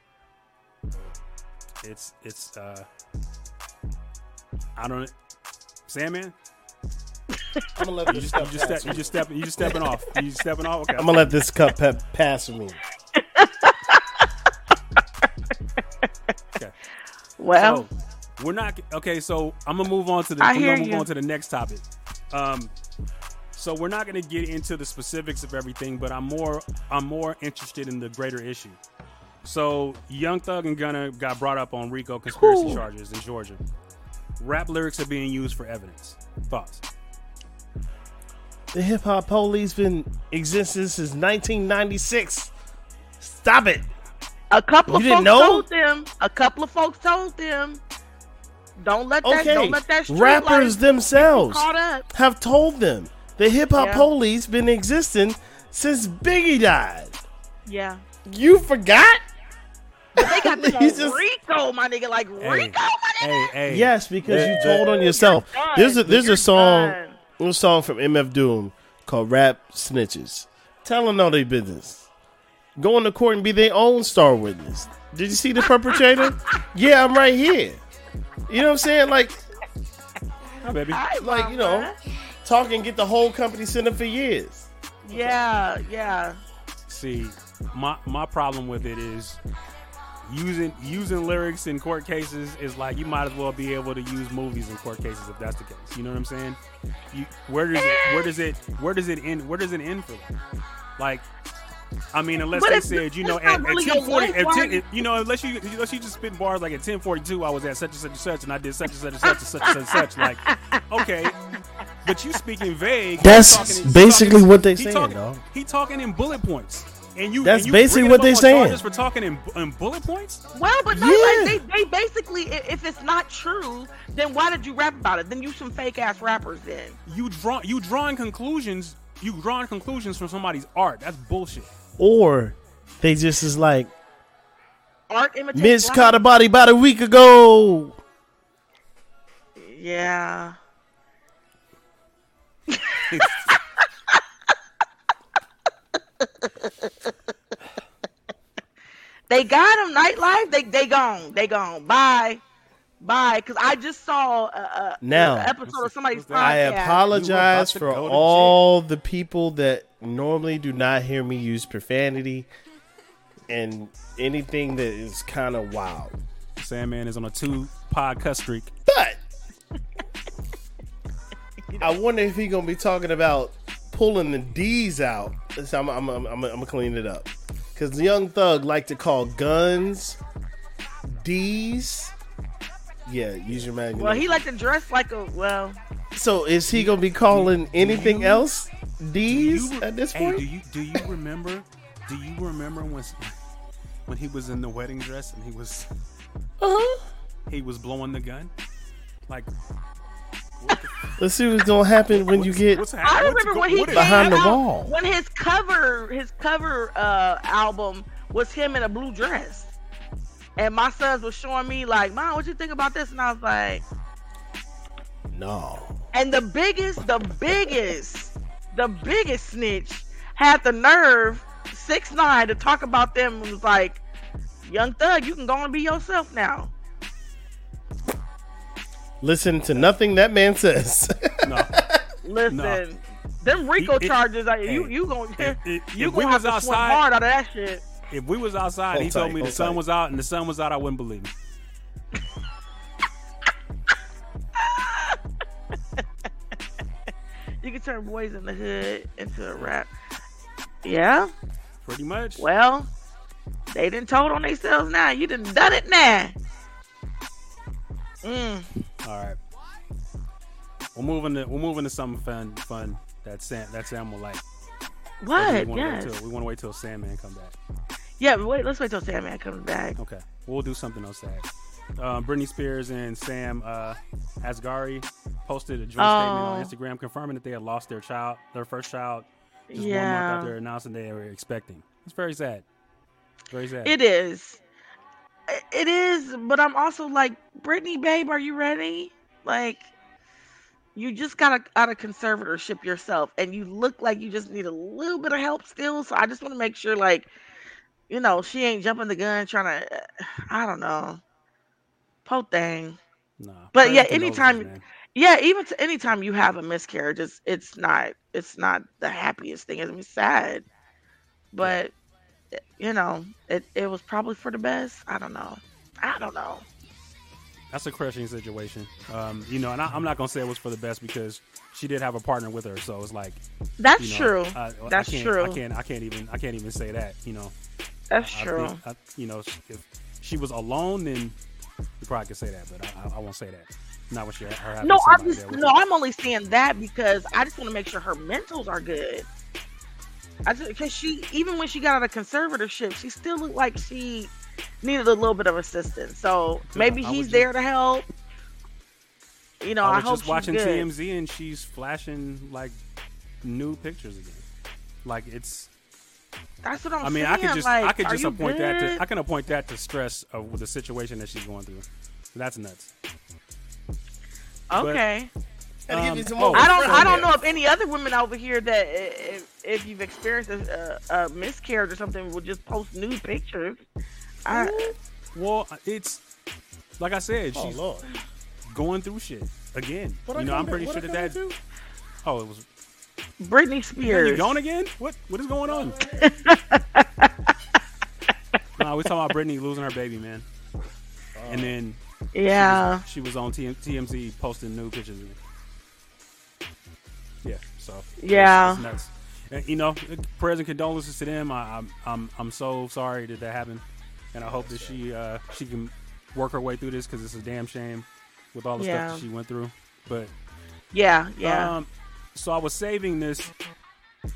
it's it's uh I don't Sandman. I'm gonna let You this just you just pass. step, you just step you just stepping off. You just stepping off. Okay. I'm gonna let this cup pe- pass me. okay. Well, So, we're not okay. So I'm gonna move on to the. I we're hear gonna move you. on to the next topic. Um, so we're not gonna get into the specifics of everything, but I'm more I'm more interested in the greater issue. So Young Thug and Gunna got brought up on RICO conspiracy Cool. charges in Georgia. Rap lyrics are being used for evidence. Thoughts? The hip hop police been existing since 1996. Stop it. a couple of You didn't folks know? told them. A couple of folks told them. Don't let that. Okay, Don't let that rappers life get you themselves caught up. have told them the hip hop Yeah. police been existing since Biggie died. Yeah. You forgot? They got this He's just- Rico, my nigga. Like Rico, my nigga. Hey, hey. Yes, because The- you the- told on yourself. There's a done. there's You're a song done. a song from MF Doom called Rap Snitches. Telling all their business. Going to court and be their own star witness. Did you see the perpetrator? yeah, I'm right here. You know what I'm saying? Like Hi, baby. Hi, like, you know, mama. Talk and get the whole company sent up for years. Yeah, yeah. See, my my problem with it is using using lyrics in court cases is like you might as well be able to use movies in court cases if that's the case. You know what I'm saying? You, where does it where does it where does it end where does it end for them? Like I mean, unless But they it's- said, you know, at, not at really ten your forty, life, at 10, you- you know, unless you unless you just spit bars like at ten forty two, I was at such and such and such, and I did such and such and such and such and such. Like, okay, but you speaking vague. That's talking- basically talking- what they saying, talking, dog. He talking in bullet points, and you. That's and you basically what they up saying. charges For talking in, in bullet points. Well, but no, Yeah. like they, they basically, if it's not true, then why did you rap about it? Then you some fake ass rappers. Then You draw you drawing conclusions. You drawing conclusions from somebody's art. That's bullshit. Or they just is like, art imitates. Mitch life. caught a body about a week ago. Yeah. They got him Nytelife. They they gone. They gone. Bye. Bye. Cause I just saw a, a, Now- a episode of somebody's What's that? I apologize for go to all the people that normally do not hear me use profanity and anything that is kind of wild. Sandman is on a two podcast streak. But I wonder if he gonna be talking about pulling the D's out. So I'm, I'm, I'm, I'm, I'm gonna clean it up because Young Thug like to call guns D's. Yeah, use your imagination. Well, he like to dress like a well. so is he gonna be calling anything you- else Do D's you- at this hey, point? do you do you remember? Do you remember when when he was in the wedding dress and he was uh-huh. he was blowing the gun? Like Let's see what's gonna happen when you get What's I happening? remember when he came Behind the out, wall. when his cover his cover uh album was him in a blue dress. And my sons was showing me like, Mom, what you think about this? And I was like, no. and the biggest, the biggest, the biggest snitch had the nerve, 6ix9ine, to talk about them and was like, Young Thug, you can go and be yourself now. Listen to nothing that man says. No. Listen, them RICO it- charges, like, you you gonna if- if- you gonna have was to swim outside- hard out of that shit. If we was outside, and he Hold told me the sun tight. was out and the sun was out, I wouldn't believe him. You can turn boys in the hood into a rap. Yeah. Pretty much. Well, they didn't told on themselves now. You done done it now. Mm. All right. We're moving to we're moving to something fun fun that Sam that Sam will like. What? We Yes. till, we want to wait till Sandman come back. Yeah, but wait, let's wait till Sandman comes back. Okay, we'll do something else that. Um, Britney Spears and Sam uh, Asghari posted a joint statement on Oh. Instagram confirming that they had lost their child, their first child, just one month after announcing they were expecting. It's very sad. Very sad. It is. It is, but I'm also like, Britney, babe, are you ready? Like, you just got out of conservatorship yourself, and you look like you just need a little bit of help still. So I just want to make sure, like, you know, she ain't jumping the gun trying to, I don't know, po thing. Nah, But yeah, anytime- man. Yeah, even to anytime you have a miscarriage, it's it's not it's not the happiest thing. It's sad, but eh, you know, it it was probably for the best. I don't know. I don't know. That's a crushing situation. Um, you know, and I, I'm not gonna say it was for the best because she did have a partner with her, so it's like That's you know, true. I, I That's true. I can't. I can't even. I can't even say that. You know. That's true. think, I, you know, if she was alone, then you probably could say that, but I, won't say that. Not her having no, I'm just no, her. I'm only saying that because I just want to make sure her mentals are good. I just because she even when she got out of conservatorship, she still looked like she needed a little bit of assistance. So maybe I was he's just- there to help. You know, I I, was hope just she's watching good. TMZ and she's flashing like new pictures again. Like it's. That's what I'm I mean, saying. I could just. like, I could just you appoint that to. I can appoint that to stress of the situation that she's going through. That's nuts. Okay. Gotta give Um, some oh, more I don't. I don't know if any other women over here that if, if you've experienced a, a, a miscarriage or something will just post nude pictures. I, Well, it's like I said, Oh she's lord. going through shit again. What you I know, I'm pretty sure that come that. to? Oh, it was. Britney Yeah, Spears. you going again? What What is going on? nah, we talking about Britney losing her baby, man. Oh. And then Yeah. she was on TM- TMZ posting new pictures. Yeah, so Yeah. it's, it's nuts. And, you know, prayers and condolences to them. I, I'm I'm I'm so sorry that that happened, and I hope that she uh, she can work her way through this because it's a damn shame with all the Yeah. stuff that she went through. But Yeah. Yeah. um, so I was saving this.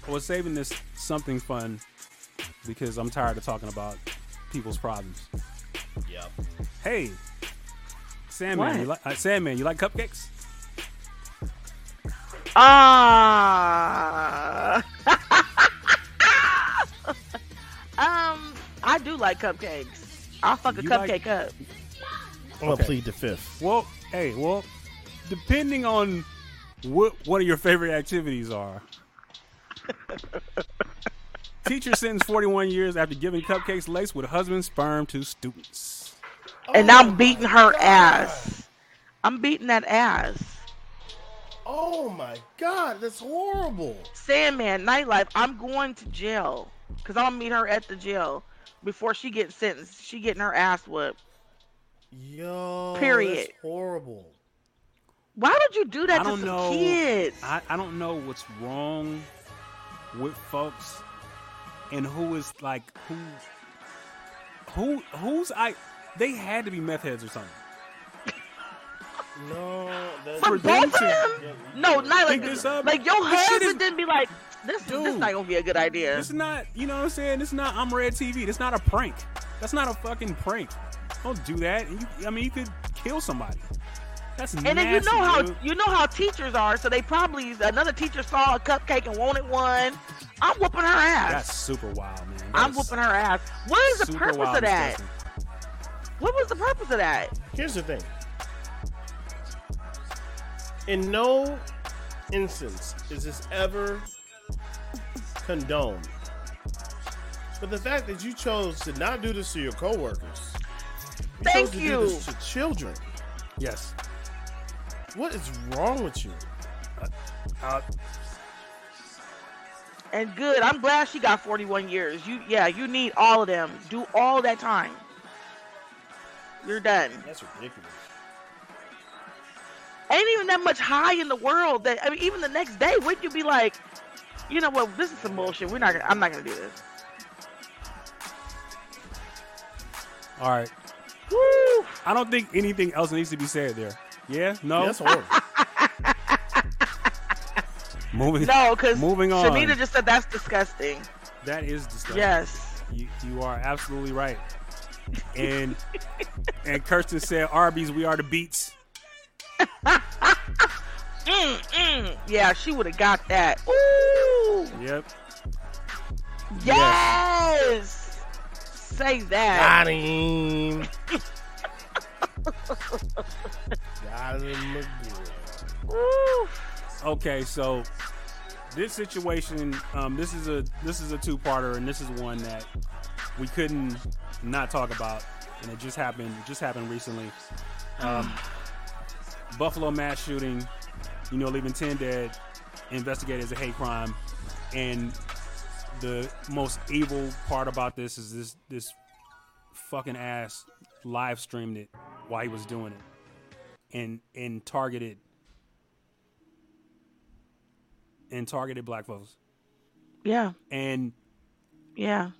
I was saving this something fun because I'm tired of talking about people's problems. Yep. Hey, Sandman, What? you like uh, Sandman? You like cupcakes? Ah. um, I do like cupcakes. I'll fuck a You like- cupcake up. I'm gonna Okay. plead the fifth. Well, hey, well, depending on what one of your favorite activities are. Teacher sentenced 41 years after giving cupcakes laced with husband's sperm to students. And Oh I'm beating her God. ass. I'm beating that ass. Oh my god, that's horrible. Sandman, Nytelife. I'm going to jail because I'm gonna meet her at the jail before she gets sentenced. She getting her ass whipped. Yo. Period. That's horrible. Why would you do that I to don't some know. kids? I, I don't know what's wrong with folks and who is like who who who's I they had to be meth heads or something. No, that's For both of them? No, not like this up? like your This shit husband is- didn't be like this. Dude, This Dude. not gonna be a good idea. This is not, you know what I'm saying? This is not I'm Red TV. This not a prank. That's not a fucking prank. Don't do that. And you, I mean, you could kill somebody. That's And then you nasty, know how you know how teachers are, so they probably another teacher saw a cupcake and wanted one. I'm whooping her ass. That's super wild, man. That I'm whooping her ass. What is the purpose wild of that? disgusting. What was the purpose of that? Here's the thing. In no instance is this ever condoned. But the fact that you chose to not do this to your coworkers, you Thank chose to you. do this to children. Yes. What is wrong with you? Uh, And good. I'm glad she got 41 years. You, yeah, you need all of them. Do all that time. You're done. That's ridiculous. Ain't even that much high in the world that I mean, even the next day, wouldn't you be like, you know what? This is some bullshit. We're not. Gonna, I'm not gonna do this. all right. Woo! I don't think anything else needs to be said there. Yeah? No? That's horrible. moving No, because Moving on. Shanita just said that's disgusting. That is disgusting. Yes. You, you are absolutely right. And and Kirsten said, Arby's, we are the beats. Mm, mm. Yeah, she would have got that. Ooh. Yep. Yes. Say that. Got him. Got him again. Ooh. Okay, so this situation, um, this is a this is a two parter, and this is one that we couldn't not talk about, and it just happened. It just happened recently. Um, Buffalo mass shooting, you know, leaving ten dead, investigated as a hate crime, and the most evil part about this is this this fucking ass live streamed it while he was doing it, and and targeted and targeted black folks. Yeah. And Yeah.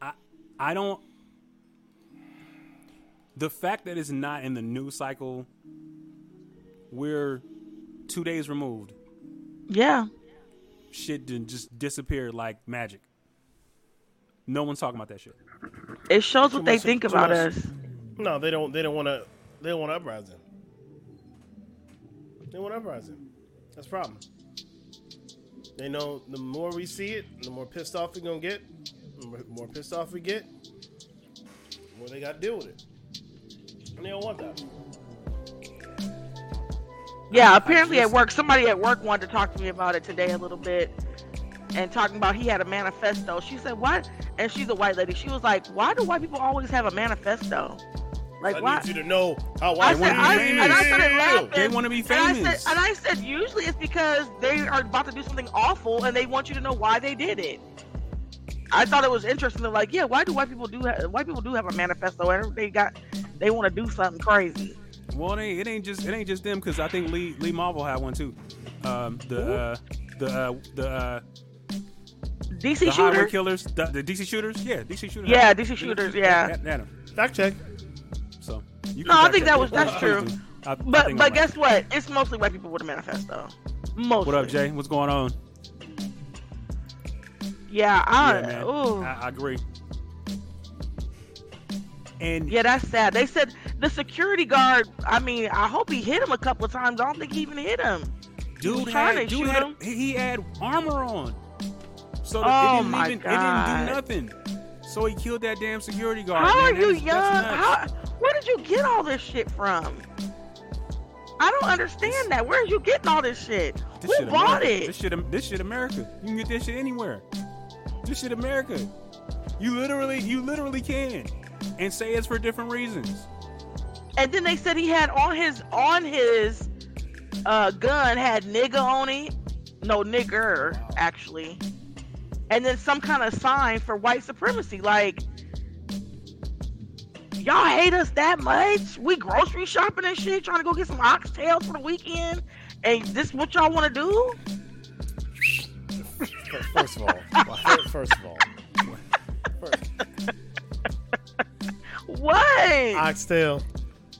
I I don't. The fact that it's not in the news cycle, we're two days removed. Yeah. Shit didn't just disappear like magic. No one's talking about that shit. It shows what they much- think about much- us. No, they don't. They don't want to. They don't want uprising. They want uprising. That's the problem. They know the more we see it, the more pissed off we're gonna get. The more- more pissed off we get, the more they got to deal with it. And they don't want that. Yeah, apparently at work, somebody at work wanted to talk to me about it today a little bit, and talking about he had a manifesto. She said, "What?" And she's a white lady. She was like, "Why do white people always have a manifesto? Like I why?" need you to know how I white said, wanna I, be and I started famous. laughing. They wanna be And I, famous. said, and I said, usually it's because they are about to do something awful, and they want you to know why they did it. I thought it was interesting. They're like, yeah, why do white people do ha- white people do have a manifesto? And they got they want to do something crazy. Well, it ain't, it ain't just it ain't just them because I think Lee Lee Malvo had one too. Um, the uh, the uh, the uh, DC the shooter. killers, the, the DC shooters, yeah, DC shooters. Yeah, DC shooters, yeah. had- had 'em. Fact check. So you No, I think that was- that's Please true. I- I But think but I'm right. guess what? It's mostly white people with a manifesto. Mostly. What up, Jay? What's going on? Yeah, I, yeah, man. ooh. I, I agree. And yeah, that's sad. They said the security guard. I mean, I hope he hit him a couple of times. I don't think he even hit him. dude had to dude shoot had him. he had armor on, so Oh, it didn't even it didn't do nothing. So he killed that damn security guard. How man. are you young? How, where did you get all this shit from? I don't understand that. Where are you getting all this shit? This Who shit bought America. it? This shit, this shit America. You can get this shit anywhere. This shit America. You literally, you literally can, and say it's for different reasons. And then they said he had on his on his uh, gun had nigga on it. No nigger actually. And then some kind of sign for white supremacy. Like y'all hate us that much? We grocery shopping and shit, trying to go get some oxtails for the weekend. And this is what y'all want to do? First of all, first of all, What? oxtail.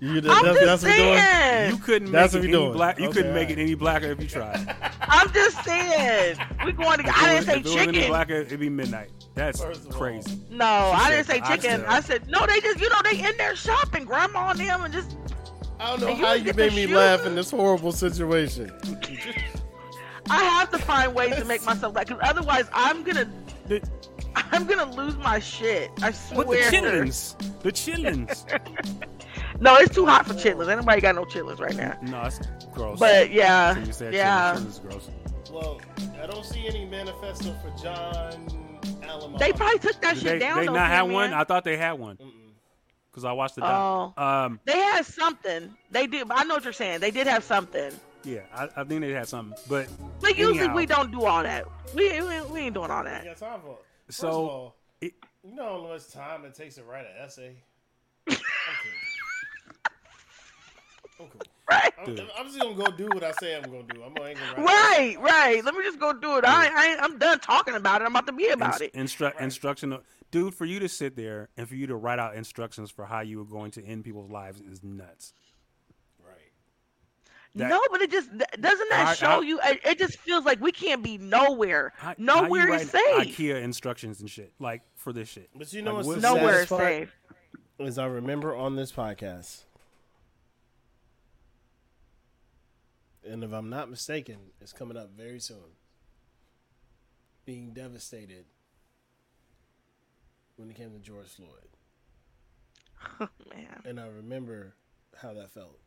You, that, I'm that's, just that's what doing. saying. You couldn't That's make what it any doing. black. You Okay, couldn't make it any blacker if you tried. I'm just saying. We going to. If I it didn't was- say if it any chicken. blacker, it'd be midnight. That's First of all. crazy. No, I didn't say chicken. oxtail. I said no. They just, you know, they in there shopping, grandma and them, and just I don't know how you get made me shoot. laugh in this horrible situation. I have to find ways to make myself laugh, because otherwise I'm gonna, The, I'm gonna lose my shit. I what the swear. chitlins? The chitlins. no, it's too hot for chitlins. Anybody got no chitlins right now? no, it's gross. But yeah, So yeah. chitlins, chitlins gross. Well, I don't see any manifesto for John Allen. They probably took that Did shit they down. they though, not have Tim, one? I thought they had one because I watched the doc. Oh. Um, They had something. They did. I know what you're saying. They did have something. yeah, I, I think they had something, but But usually Anyhow. we don't do all that. We, we, we ain't doing all that. Got time for it. First So, of all, it- you know how much time it takes to write an essay. Okay. I'm. Right. I'm, I'm just gonna go do what I say I'm gonna do. I'm gonna ain't gonna write. Right, right. Let me just go do it. I, I, I'm done talking about it. I'm about to be about ins- it. instru- instructional dude for you to sit there and for you to write out instructions for how you are going to end people's lives is nuts. Right. That- no, but it just doesn't that I- show I- you? It, it just feels like we can't be nowhere. How, nowhere is safe. IKEA instructions and shit like for this shit. But you know Like, what's Nowhere is safe. As I remember on this podcast, and if I'm not mistaken, it's coming up very soon. Being devastated when it came to George Floyd, Man, and I remember how that felt.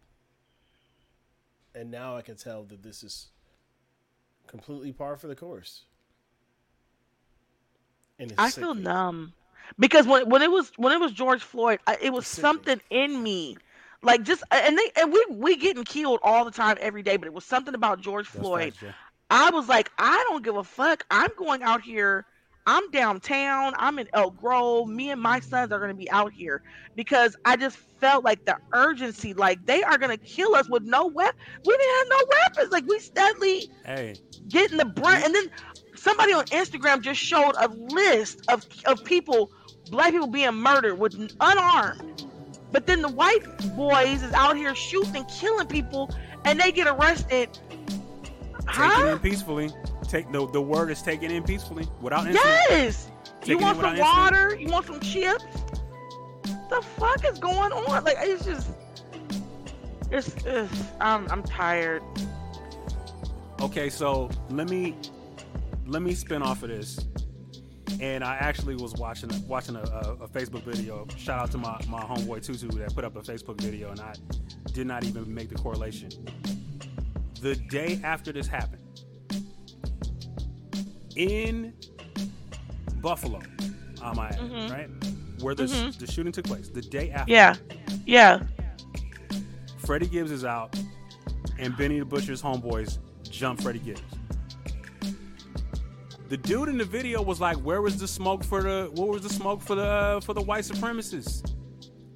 And now I can tell that this is completely par for the course. And it's I feel numb because when when it was when it was George Floyd, I, it was It's something in me, like just and they and we we getting killed all the time every day, but it was something about George Floyd. facts, Jay. I was like, I don't give a fuck. I'm going out here. I'm downtown. I'm in Elk Grove. Me and my sons are going to be out here because I just felt like the urgency. Like they are going to kill us with no weapon. We didn't have no weapons. Like we steadily Hey, getting the brunt. And then somebody on Instagram just showed a list of of people, black people being murdered with unarmed. But then the white boys is out here shooting killing people, and they get arrested. Huh? peacefully. Take the the word is taken in peacefully without incident. Yes. You Taking want some water? You want some chips? The fuck is going on? Like it's just, it's, it's I'm I'm tired. Okay, so let me let me spin off of this. And I actually was watching watching a, a, a Facebook video. Shout out to my, my homeboy Tutu that put up a Facebook video, and I did not even make the correlation. The day after this happened, in Buffalo, I might add, Mhm. right, where the Mhm. the shooting took place, the day after, Yeah, yeah. Freddie Gibbs is out, and Benny the Butcher's homeboys jump Freddie Gibbs. The dude in the video was like, "Where was the smoke for the? What was the smoke for the uh, for the white supremacists?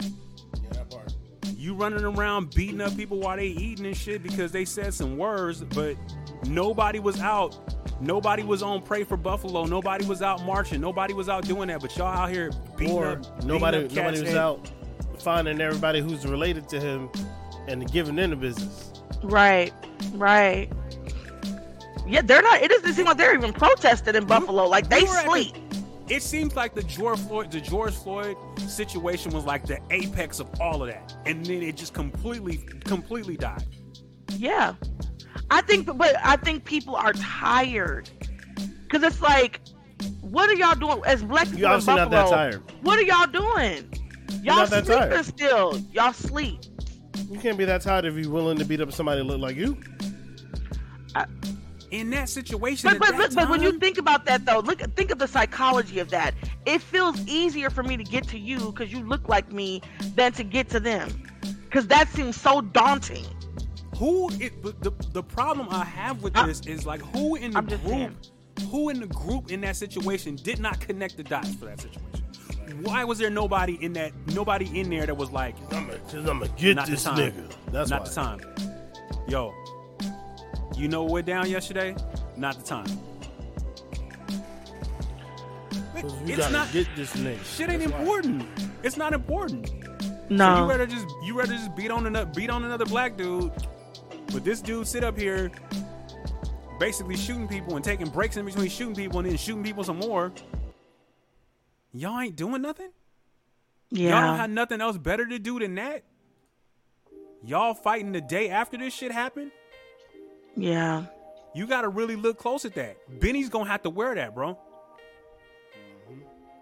Yeah, that part. You running around beating up people while they eating and shit because they said some words, but nobody was out. Nobody was on pray for Buffalo. Nobody was out marching. Nobody was out doing that. But y'all out here beating or up. beating nobody up cats nobody was and- out finding everybody who's related to him and giving them the business. Right, right. Yeah, they're not. It doesn't seem like they're even protesting in Buffalo. Like they we the- sleep. It seems like the George Floyd, the George Floyd situation was like the apex of all of that, and then it just completely, completely died. Yeah, I think, but I think people are tired because it's like, what are y'all doing as black people You're in obviously Buffalo? not that tired. What are y'all doing? Y'all not that sleeping tired. still. Y'all sleep. You can't be that tired if you're willing to beat up somebody that look like you. In that situation, But but, that look, but when you think about that though, look think of the psychology of that. It feels easier for me to get to you because you look like me than to get to them, because that seems so daunting. Who it, the the problem I have with I- this is like who in the I'm group, saying. who in the group in that situation did not connect the dots for that situation. Why was there nobody in that nobody in there that was like, I'm gonna, cause I'm gonna get not this nigga. That's not why. the time. Yo, you know what went down yesterday? Not the time. we It's gotta not get this nigga. shit ain't That's why. important. It's not important. So you No, rather just you rather just beat on another beat on another black dude, but this dude sit up here, basically shooting people and taking breaks in between shooting people and then shooting people some more. Y'all ain't doing nothing. Yeah. Y'all don't have nothing else better to do than that. y'all fighting the day after this shit happened. Yeah. You got to really look close at that. Benny's gonna have to wear that, bro.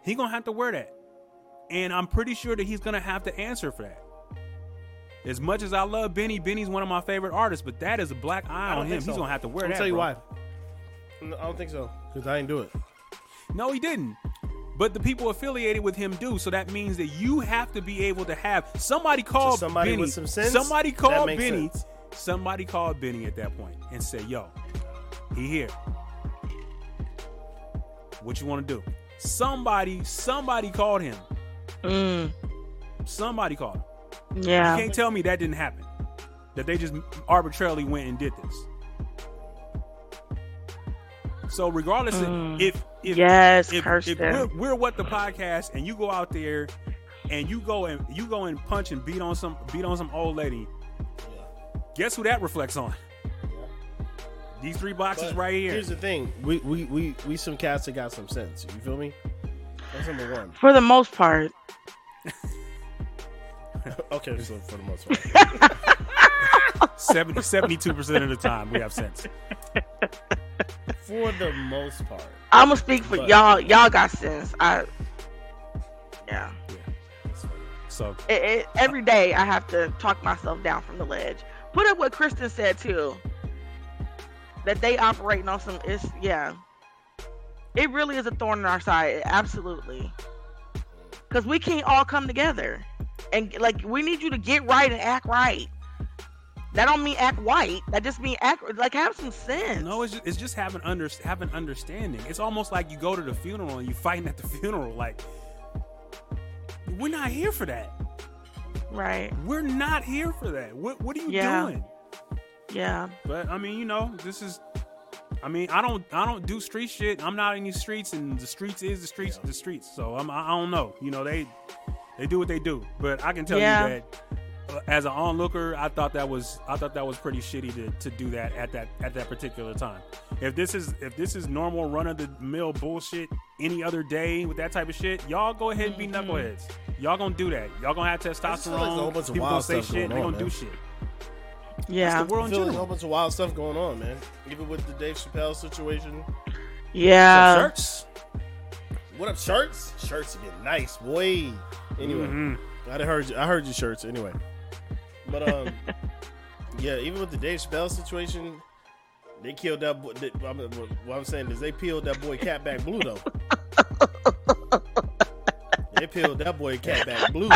He gonna have to wear that, and I'm pretty sure that he's gonna have to answer for that. As much as I love Benny, Benny's one of my favorite artists, but that is a black eye on him. think He's gonna have to wear I'll that. tell you bro. why. No, I don't think so because I didn't do it. No, he didn't. But the people affiliated with him do, so that means that you have to be able to have somebody call somebody Benny. with some sense, somebody call Benny. sense. Somebody called Benny at that point and say, "Yo, he here. What you want to do?" Somebody, somebody called him. Mm. Somebody called him. You can't tell me that didn't happen. That they just arbitrarily went and did this. So regardless, Mm. of, if if Yes, if, if we're, we're what the podcast, and you go out there and you go and you go and punch and beat on some beat on some old lady, guess who that reflects on? These three boxes But right here. Here's the thing: we we we we some cats that got some sense. You feel me? That's number one. For the most part. okay, so for the most part, 72 percent of the time we have sense. for the most part, I'm gonna speak for But- y'all. Y'all got sense. I. Yeah. So It, it, every day I have to talk myself down from the ledge. Put up what Kristen said too. That they operating on some. It's yeah. It really is a thorn in our side. Absolutely. Because we can't all come together, and like we need you to get right and act right. That don't mean act white. That just mean act like have some sense. no, it's just, it's just having under having understanding. It's almost like you go to the funeral and you fighting at the funeral. Like we're not here for that. Right. We're not here for that. What what are you Yeah. doing? Yeah. But I mean, you know, this is. I mean, I don't, I don't do street shit. I'm not in these streets, and the streets is the streets, the streets. So I'm, I don't know. You know, they, they do what they do. But I can tell Yeah. you that, uh, as an onlooker, I thought that was, I thought that was pretty shitty to, to do that at that, at that particular time. If this is, if this is normal run of the mill bullshit any other day with that type of shit, y'all go ahead and be Mm-hmm. knuckleheads. Y'all gonna do that. Y'all gonna have just feel like there's a testosterone. whole bunch of People gonna wild say stuff shit. going They on, gonna do shit. Yeah. That's the world I in feel like a whole bunch of wild stuff going on, man. Even with the Dave Chappelle situation. Yeah. Shirts. What up, shirts? Shirts are getting nice, boy. Anyway, Mhm. I done heard you. I heard your shirts. Anyway, but um, yeah. Even with the Dave Chappelle situation, they killed that. Boy, they, I mean, what- what I'm saying is they peeled that boy cat back blue though. they peeled that boy cat back blue.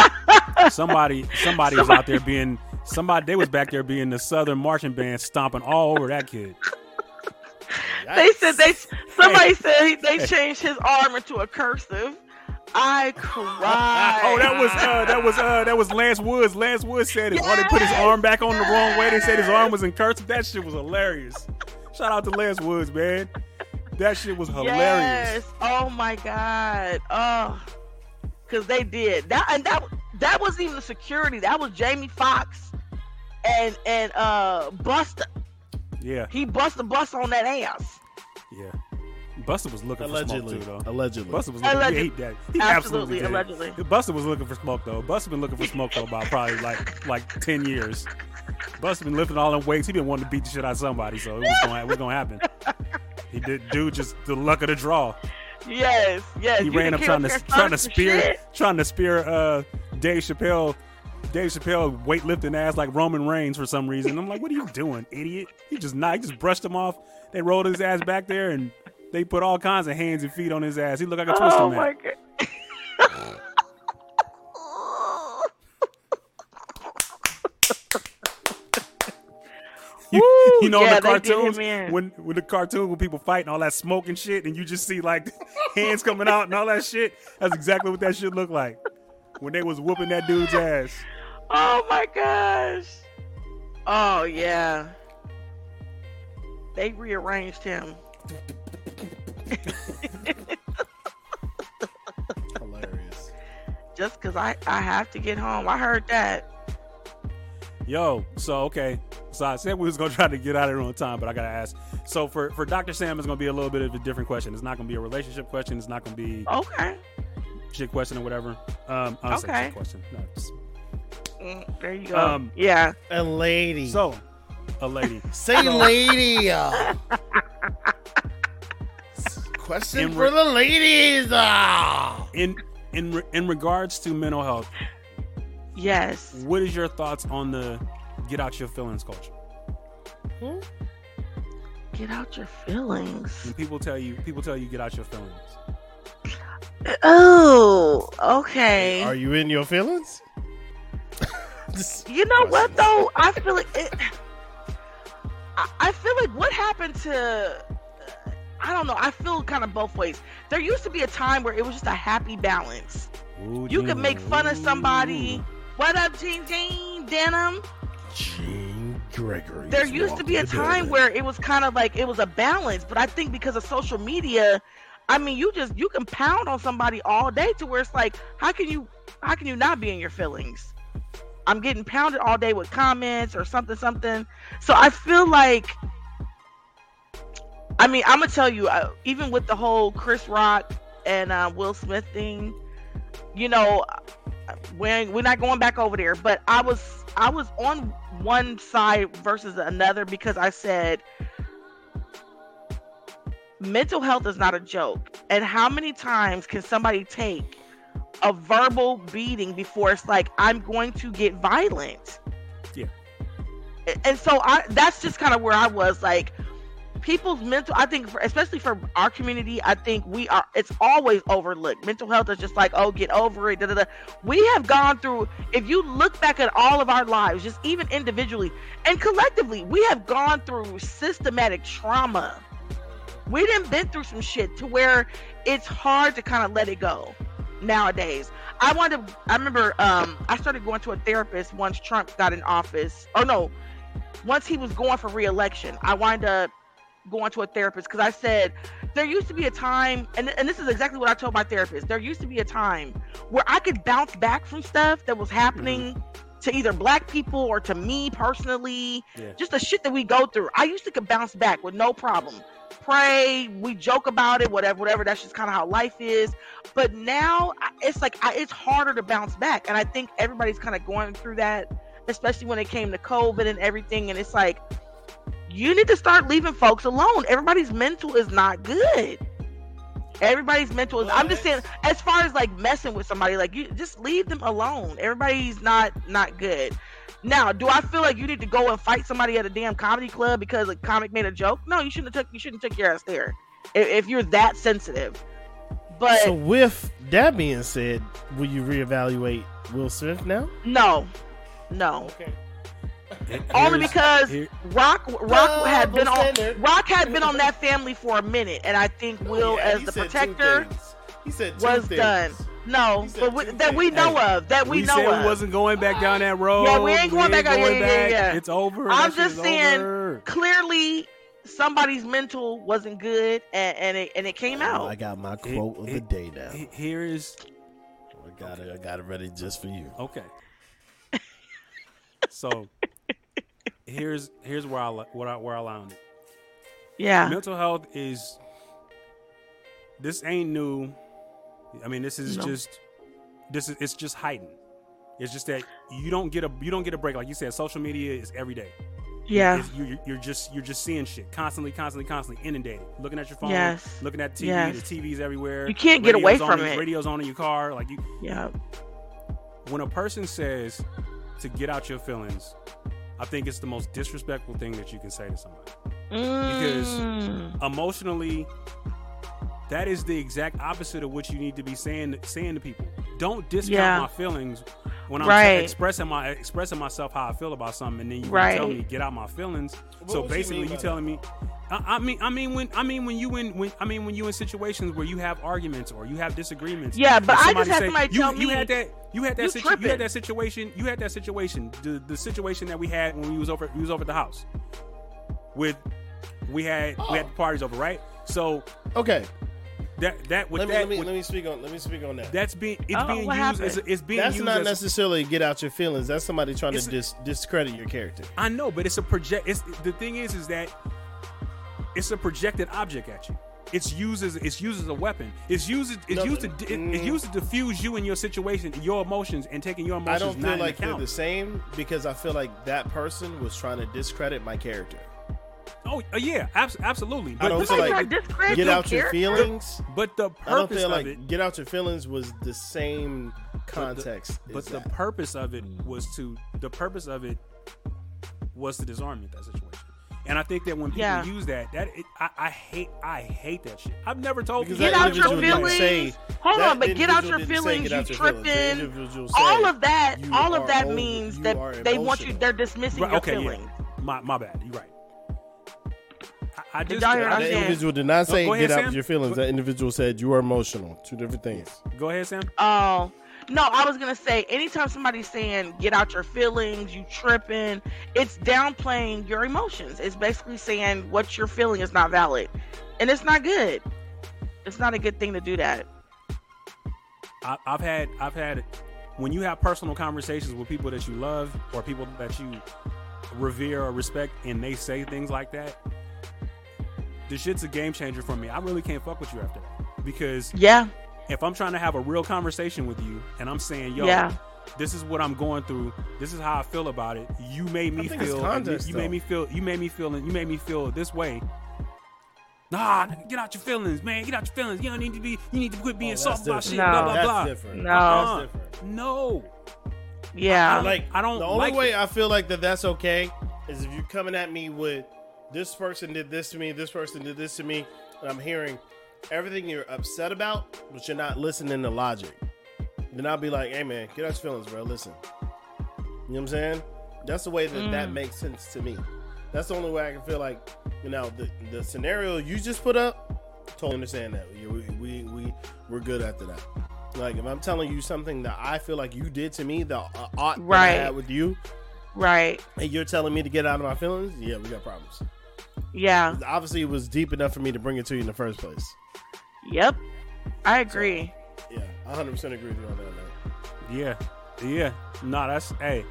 somebody somebody was out there being somebody they was back there being the southern marching band stomping all over that kid They said they somebody said they changed his arm into a cursive. I cried. oh that was uh that was uh that was lance woods lance woods said it or they put his arm back on the wrong way they said his arm was in cursive that shit was hilarious shout out to lance woods man that shit was hilarious Yes. Oh my god. Oh, because they did that, and that that wasn't even the security. That was Jamie Foxx and and uh Buster. yeah He bust the bus on that ass. yeah buster was looking Allegedly, for smoke too though allegedly. Buster was looking. Alleged- he, that, he absolutely, absolutely, did. allegedly. Buster was looking for smoke though. Buster been looking for smoke though about probably like like ten years. Buster been lifting all them weights. He been wanting to beat the shit out of somebody, so it was gonna, it was gonna happen. He did, dude, just the luck of the draw. Yes, yes. He you ran up trying to trying to spear shit. trying to spear uh Dave Chappelle. Dave Chappelle weightlifting ass like Roman Reigns for some reason. I'm like, what are you doing, idiot? He just not. He just brushed him off. They rolled his ass back there and they put all kinds of hands and feet on his ass. He looked like a oh twister Oh man. my god. You, you know yeah, in the they did him cartoons when when the cartoon when people fighting all that smoke and shit, and you just see like hands coming out and all that shit. That's exactly what that shit looked like when they was whooping that dude's ass. Oh my gosh. Oh yeah. They rearranged him. Hilarious. just because I, I have to get home. I heard that. Yo, so okay, so I said we was gonna try to get out of here on time, but I gotta ask. So for for Dr. Sam, it's gonna be a little bit of a different question. It's not gonna be a relationship question. It's not gonna be Okay. shit question or whatever. Um, I don't Okay. shit question. No, just Mm, there you go. Um, yeah. A lady. So, a lady. Say lady. uh. Question In for the ladies. ah. In in re- in regards to mental health, Yes. what is your thoughts on the get out your feelings culture? Get out your feelings. When people tell you, people tell you get out your feelings. Oh, okay. Are you in your feelings? You know what though? I feel like it. I, I feel like what happened to. I don't know. I feel kind of both ways. There used to be a time where it was just a happy balance. Ooh, You could make fun of somebody. ooh. What up, Jean Jean Denim? Gene Gregory. There used to be a time where it was kind of like it was a balance, but I think because of social media, I mean, you just you can pound on somebody all day to where it's like, how can you how can you not be in your feelings? I'm getting pounded all day with comments or something something. So I feel like I mean, I'm gonna tell you, uh, even with the whole Chris Rock and uh, Will Smith thing, you know, we're, we're not going back over there. But I was I was on one side versus another because I said mental health is not a joke. And how many times can somebody take a verbal beating before it's like I'm going to get violent? Yeah. And so I that's just kind of where I was like people's mental I think for, especially for our community, I think we are it's always overlooked. Mental health is just like, oh, get over it. Da, da, da. We have gone through if you look back at all of our lives, just even individually and collectively, we have gone through systematic trauma. We done been through some shit to where it's hard to kind of let it go nowadays. I wanted I remember um I started going to a therapist once Trump got in office. Or no, once he was going for re-election. I wind to going to a therapist because I said there used to be a time, and, and this is exactly what I told my therapist. There used to be a time where I could bounce back from stuff that was happening mm-hmm. to either black people or to me personally, Yeah. just the shit that we go through. I used to could bounce back with no problem. Pray, we joke about it, whatever, whatever. That's just kind of how life is. But now it's like I, it's harder to bounce back, and I think everybody's kind of going through that, especially when it came to COVID and everything. And it's like you need to start leaving folks alone. Everybody's mental is not good. Everybody's mental is. I'm just saying, as far as like messing with somebody, like you just leave them alone. Everybody's not not good. Now, do I feel like you need to go and fight somebody at a damn comedy club because a comic made a joke? No, you shouldn't have took you shouldn't took your ass there. If, if you're that sensitive. But So with that being said, will you reevaluate Will Smith now? no, no. Okay. Only because here- Rock Rock had been Double on. Rock had been on that family for a minute, and I think oh, Will, Oh, Yeah, as he the protector. He said two was things. done. No, but we, that we know Hey, of, that we, we know said of. we wasn't going back down that road. Yeah, we ain't going back out- yeah, going yeah, yeah, back. yeah. It's over. I'm just saying, over. Clearly, somebody's mental wasn't good, and, and it and it came Oh, out. I got my It- quote of the it- day now. He- Here is I got it. I got it ready just for you. okay. so here's here's where I what I where I land it. yeah, Mental health is this ain't new. I mean, this is No. just this is it's just heightened. It's just that you don't get a you don't get a break. Like you said, social media is every day. yeah, It's- you, you're just you're just seeing shit constantly, constantly, constantly inundated. Looking at your phone, Yes. looking at TV. Yes. The TV's everywhere. You can't get away on from it. Radio's on in your car. Like you, yeah, when a person says to get out your feelings, I think it's the most disrespectful thing that you can say to somebody. Mm, Emotionally, that is the exact opposite of what you need to be saying saying to people. Don't discount Yeah. my feelings when I'm Right. expressing my expressing myself how I feel about something, and then you Right. tell me get out my feelings. so what you basically, mean you, by telling me. I, I mean, I mean when I mean when you in when I mean when you in situations where you have arguments or you have disagreements. Yeah, but and I just had say- somebody you, tell you me, had that you had that "You situ- you had that situation you had that situation the the situation that we had when we was over we was over at the house with we had we had oh. the parties over right so Okay. That that with Let me that let me, with- let me speak on let me speak on that. that's being it's Oh, being what used as happened? it's being That's used not as necessarily get out your feelings. That's somebody trying to dis- discredit your character. I know, but it's a project. It's the thing is, is that it's a projected object at you. it's used as it's used as a weapon. It's used it's No, used to it, it's mm. used to diffuse you and your situation, your emotions, and taking your emotions. I don't feel in like they're the same because I feel like that person was trying to discredit my character. Oh uh, yeah, abs- absolutely. I don't feel thing- like get your out your feelings. but the I don't purpose feel of like it, get out your feelings was the same but the- context. But the purpose of it was to the purpose of it was to disarm you in that situation. And I think that when people Yeah. use that, that it, I, I hate I hate that shit. I've never told Because people Get that out your individual didn't feelings. say- Hold on, but get out your individual didn't say feelings. You out your feelings. The tripping. All of that, all of that over- means that they want you. They're dismissing Right, your okay, feelings. yeah. My my bad. You're right. I, I just y'all hear what I'm That saying? individual did not say go ahead, get out Sam. your feelings. That individual said you are emotional. Two different things. go ahead, Sam. Oh, no, I was gonna say anytime somebody's saying get out your feelings, you tripping, it's downplaying your emotions. It's basically saying what you're feeling is not valid. And it's not good. It's not a good thing to do that. I, I've had I've had when you have personal conversations with people that you love or people that you revere or respect, and they say things like that. The shit's a game changer for me. I really can't fuck with you after that because Yeah. if I'm trying to have a real conversation with you and I'm saying, yo, Yeah. this is what I'm going through, this is how I feel about it. You made me I think it's feel context, you though. made me feel you made me feel you made me feel this way. Nah, get out your feelings, man. Get out your feelings. You don't need to be. You need to quit being Oh, soft about shit. different. Blah No. blah That's blah. different. No. Uh-uh. That's different. No. Yeah. I like I don't The only like way it. I feel like that that's okay is if you're coming at me with this person did this to me, this person did this to me, and I'm hearing everything you're upset about, but you're not listening to logic. Then I'll be like, "Hey man, get out your feelings, bro. Listen." You know what I'm saying? That's the way that that makes sense to me. That's the only way I can feel like, you know, the the scenario you just put up. Totally understand that. We we we, we we're good after that. Like if I'm telling you something that I feel like you did to me, the uh, ought that I Right. had with you, right. and you're telling me to get out of my feelings, yeah, we got problems. Yeah. Obviously, it was deep enough for me to bring it to you in the first place. Yep. I agree. Yeah, 100 percent agree with you on that. Man. Yeah. Yeah. No, that's hey.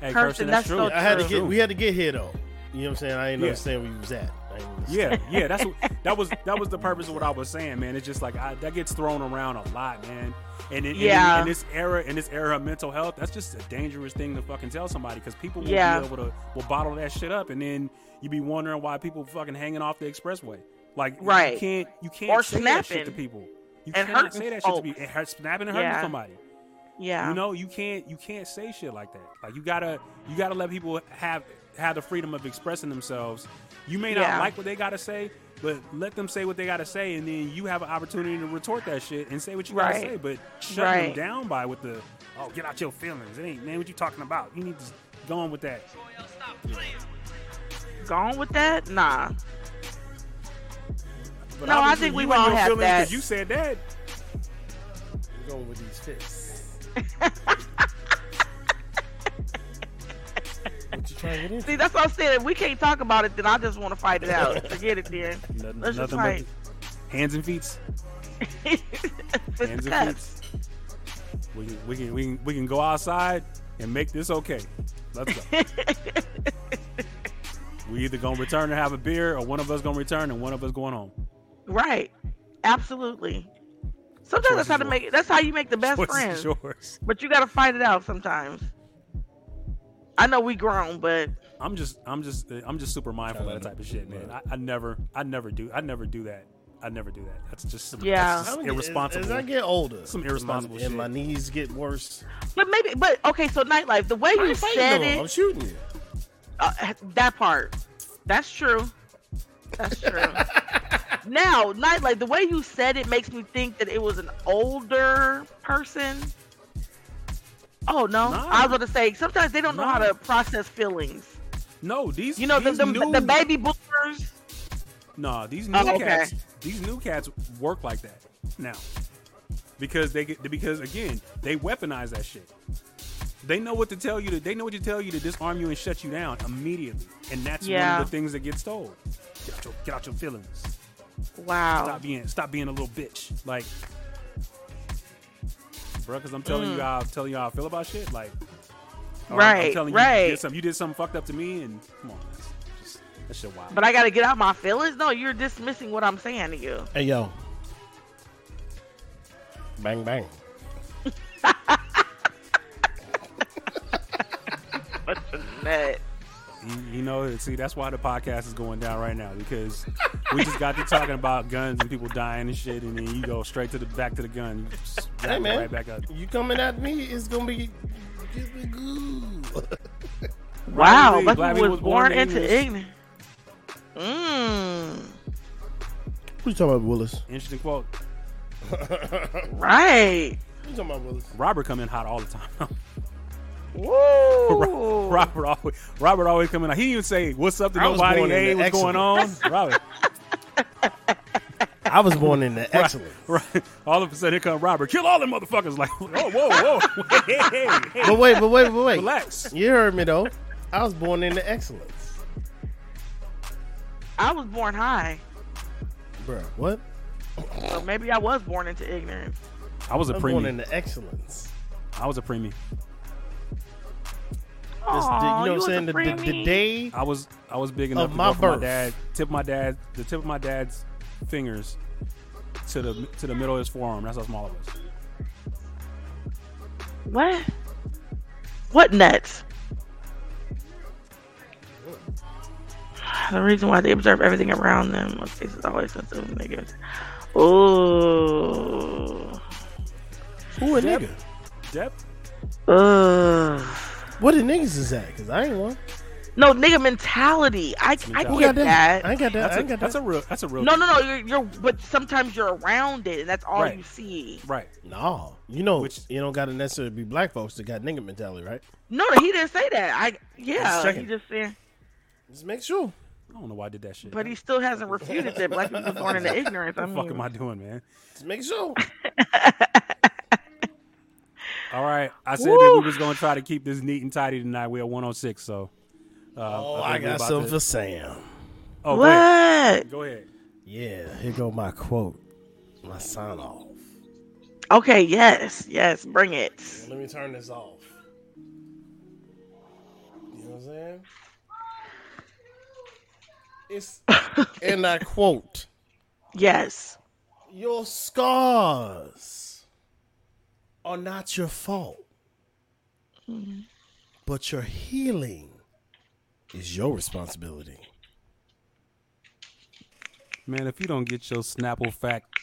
Hey, Kirsten, Kirsten, that's, that's true. so I had to get, we had to get here though. You know what I'm saying? I didn't Yeah. understand where you was at. I didn't understand. Yeah, yeah, that's what, that was that was the purpose of what I was saying, man. It's just like I, that gets thrown around a lot, man. And in, Yeah. in, in this era, in this era of mental health, that's just a dangerous thing to fucking tell somebody because people will Yeah. be able to will bottle that shit up, and then you be wondering why people fucking hanging off the expressway. Like, right? you Right. can't you can't Or say that shit to people. You And cannot say that shit to folks. people. And hurt, snapping and hurting Yeah. somebody. Yeah. You know, you can't you can't say shit like that. Like you gotta you gotta let people have have the freedom of expressing themselves. You may not Yeah. like what they gotta say, but let them say what they gotta say, and then you have an opportunity to retort that shit and say what you gotta say. But shutting Right. them down by with the oh get out your feelings. It ain't man what you talking about. You need to go on with that. Gone with that? Nah. But No, I think we all have that. You said that. We're going with these fists. what you trying to get into? See, that's what I'm saying. If we can't talk about it, then I just want to fight it out. Forget it, then. Nothing, Let's just fight. hands and feet. Hands and feet. We can, we can we can we can go outside and make this okay. Let's go. we either gonna return and have a beer, or one of us gonna return and one of us going home. Right. Absolutely. Sometimes Choice that's how is to yours. make it. That's how you make the best Choice friends. yours. But you got to fight it out sometimes. I know we grown, but I'm just I'm just I'm just super mindful of that type of shit, man. I, I never I never do I never do that. I never do that. That's just some, Yeah. that's I just mean, as- irresponsible. As, I get older, Some and irresponsible my, and shit. my knees get worse. but maybe but okay. So Nytelife, the way I you ain't fighting said no it, I'm shooting you. Uh, that part, that's true. That's true. now, Nytelife, the way you said it makes me think that it was an older person. Oh no, Nah. I was going to say sometimes they don't know how to process feelings. no, these You know, the, these the, new, the baby boomers. No, these new Oh, okay. cats, these new cats work like that now, because they get because again they weaponize that shit. They know what to tell you to. They know what to tell you to disarm you and shut you down immediately, and that's Yeah. one of the things that gets told. Get out your, get out your feelings. Wow. Stop being stop being a little bitch. Like, bro, because I'm telling you how I'm telling you how I feel about shit. Like, right, I'm- I'm Mm. Right, telling you, you right. did something. You did something fucked up to me, and come on, just That shit wild. But I gotta get out my feelings. No, you're dismissing what I'm saying to you. Hey yo. Bang bang. What's the net? You, you know, see, that's why the podcast is going down right now because we just got to talking about guns and people dying and shit, and then you go straight to the back to the gun. You Hey man, right back up. you coming at me? It's gonna be, it's gonna be good. Wow, Lee, Black Black people was born into ignorance. ignorance. Mmm. What you talking about, Willis? Interesting quote. Right. What you talking about, Willis? Robert come in hot all the time. Woo. Robert always, Robert always coming out. He didn't even say what's up to I nobody. born Hey, the what's going on? Robert, I was born in the excellent. right? All of a sudden, here come Robert. Kill all them motherfuckers! Like, whoa, whoa, whoa! hey, hey, hey, But wait, but wait, but wait. relax. You heard me though. I was born in the excellence, I was born high, bro. What? so maybe I was born into ignorance. I was I a was born in premium. the excellence. I was a premium. This- the- you know what I'm saying? The, the, the day I was I was big enough to my my dad, tip my dad, the tip of my dad's fingers to the to the middle of his forearm. That's how small it was. What? What nuts? The reason why they observe everything around them, most cases always sensitive and negative. Ooh. who a Yep. nigga? Depth. Ugh. What the niggas is that? Cause I ain't one. No nigga mentality. I I mentality. Who get got that? that. I ain't got that. That's I a, ain't got that's a real. That's a real. No, no, no. You're, you're but sometimes you're around it, and that's all Right. you see. Right. No, you know, Which- you don't got to necessarily be black folks that got nigga mentality, right? No, no, he didn't say that. I yeah, Just he just said, Just make sure. I don't know why I did that shit. but he still hasn't refuted that black people born into ignorance. I what the fuck am I doing, man? Just make sure. All right, I said that we was gonna try to keep this neat and tidy tonight. We're at 106, so. Uh, Oh, think I got something to- for Sam. Oh, go ahead. what? Go ahead. Yeah, here go my quote, my sign off. Okay, yes, yes, bring it. Let me turn this off. You know what I'm saying? It's and I quote: Yes. "Your scars are not your fault, mm-hmm. but your healing is your responsibility." Man, if you don't get your Snapple fact,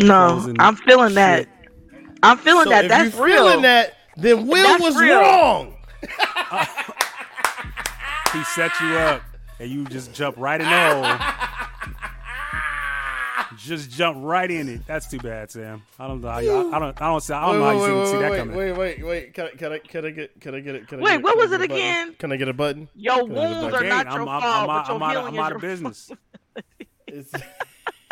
No, I'm feeling that. I'm feeling So that. if That's you're real. feeling that, then Will That's was real. wrong. he set you up, and you just jump right in the hole. Just jump right in it. That's too bad, Sam. I don't know how you. I, I don't. I don't. See, I don't know how you didn't see that wait, coming. wait, wait, wait. Can I, can I, can I get, can I get it? Can I Wait, get what was it a button? again? Can I get a button? Your I get a wounds button? are not I'm, your I'm, fault, I'm, but your I'm, out, healing I'm is out your of business.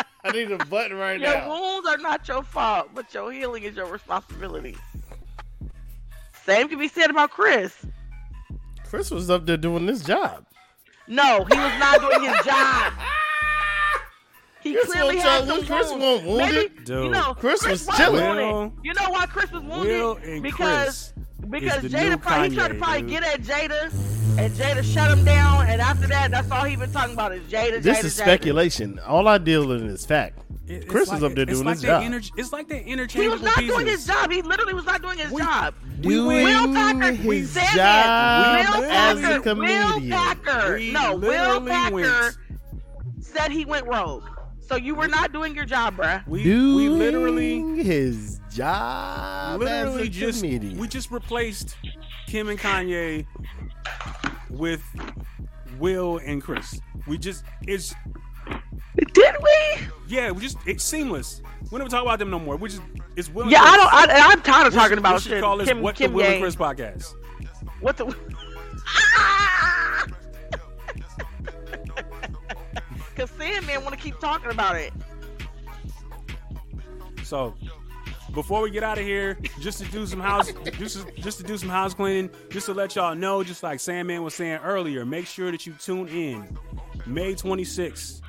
I need a button right Your now. wounds are not your fault, but your healing is your responsibility. Same can be said about Chris. Chris was up there doing this job. No, he was not doing his job. He Chris clearly won't had some Chris wounds. won't Maybe. Dude. you know, Chris was was chilling. wounded. Will- You know why Chris was wounded? Will and because Chris because is the new Jada probably he tried to probably dude. get at Jada, and Jada shut him down. And after that, that's all he been talking about is Jada. This Jada, is Jada. speculation. All I deal in is fact. It- Chris like- is up there doing like his job. Inter- it's like that interchange. He was not pieces. doing his job. He literally was not doing his We- job. Doing Will Packer his said job that. Will as a Packer, Will. Packer, We no, Will Packer went- said he went rogue. So you were not doing your job, bruh. We, Doing we literally his job literally as a just comedian. we just replaced Kim and Kanye with Will and Chris. We just it's Did we? yeah, we just it's seamless. We never talk about them no more. We just it's Will. and Yeah, I don't. I, I'm tired of We talking should- about we should shit. call this Kim, what Kim the Will and Chris podcast. What the? Ah! Cause Sandman want to keep talking about it. So before we get out of here, just to do some house, just just to do some house cleaning, just to let y'all know, just like Sandman was saying earlier, make sure that you tune in May 26th,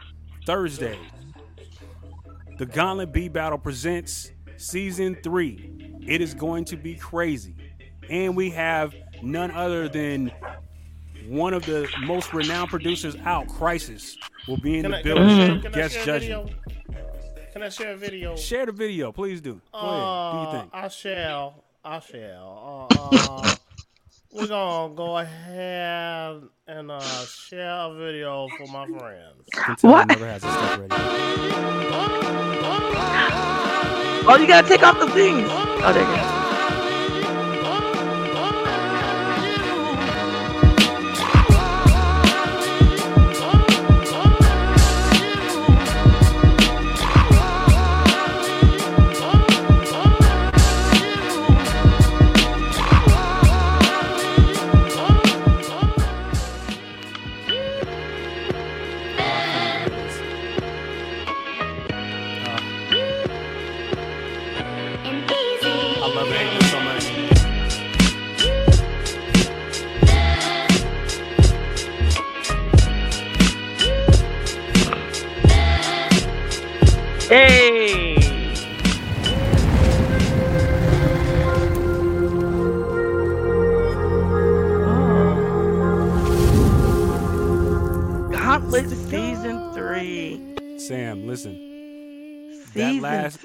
Thursday. The Gauntlet B Battle presents season three. It is going to be crazy, and we have none other than one of the most renowned producers out, Crisis, will be in Can the I, can building. I share, can I guest share a judging. video? Can I share a video? Share the video, please do. Go ahead. Do Uh, you think? I shall. I shall. Uh, uh, we're gonna go ahead and uh, share a video for my friends. Can What? never has his stuff ready. Oh, you gotta take off the things. Oh, there you go.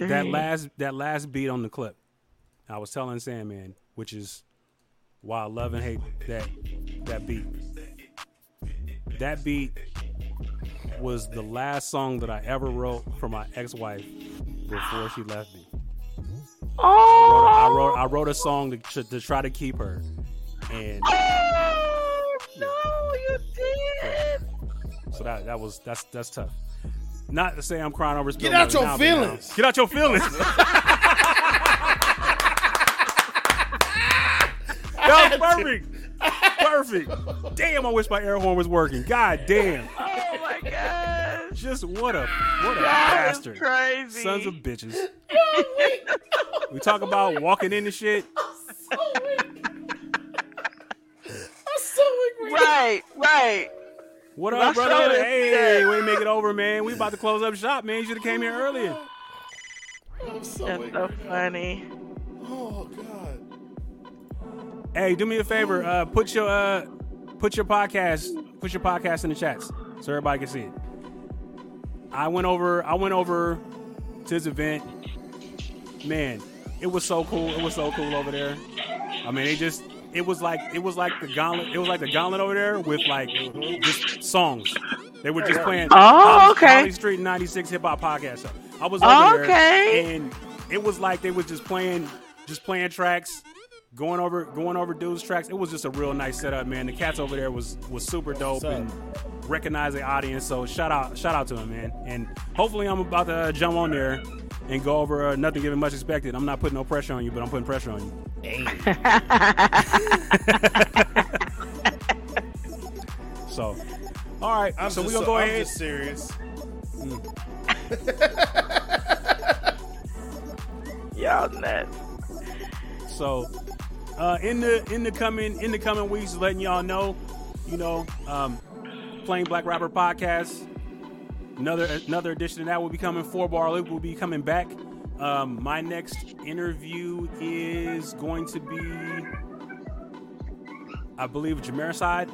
That last that last beat on the clip. I was telling Sandman, which is why I love and hate that that beat. That beat was the last song that I ever wrote for my ex-wife before she left me. Oh! I Oh, wrote I wrote a song to, to try to keep her, and oh no, you did. so that that was that's that's tough. Not to say I'm crying over spilled Get out milk your now, but, you know, feelings. Get out your feelings. that was perfect. Perfect. Damn, I wish my air horn was working. God damn. Oh my gosh. Just what a what a That is bastard. crazy. Sons of bitches. we talk about walking into shit. I'm so right, right. What up, brother? show Hey, we make it over, man. We about to close up shop, man. You should have came here earlier. I'm so That's angry. so funny. Oh God. Hey, do me a favor. Uh, put your uh, put your podcast, put your podcast in the chats so everybody can see it. I went over. I went over to his event. Man, it was so cool. It was so cool over there. I mean, they just. It was like it was like the gauntlet. It was like the gauntlet over there with like just songs. They were just playing. Oh, okay. Holly Street '96 hip hop podcast. So I was over Oh, there, and it was like they was just playing, just playing tracks, going over, going over dudes' tracks. It was just a real nice setup, man. The cats over there was was super dope and recognized the audience. So shout out, shout out to him, man. And hopefully, I'm about to uh, jump on there and go over uh, nothing given much expected. I'm not putting no pressure on you, but I'm putting pressure on you. So, all right. I'm so just we gonna so, go I'm ahead. just serious. Y'all nuts. So, uh, in the in the coming in the coming weeks, letting y'all know, you know, um, playing Black Rapper podcast. Another another edition of that will be coming. Four Bar Loop will be coming back. Um, my next interview is going to be, I believe, Jamericide,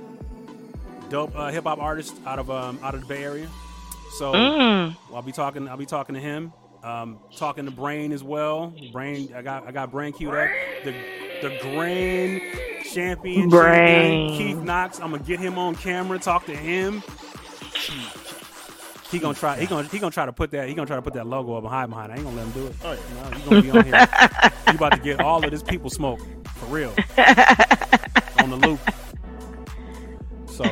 dope uh, hip hop artist out of um, out of the Bay Area. So Mm. I'll be talking. I'll be talking to him. Um, talking to Brain as well. Brain. I got. I got Brain queued up. The the Grand Champion. Brain. champion, Keith Knox. I'm gonna get him on camera. Talk to him. He gonna try. He gonna he gonna try to put that. He gonna try to put that logo up and hide behind. it. I ain't gonna let him do it. Oh, yeah. No, you gonna be on here. you about to get all of this people smoke for real on the loop. So.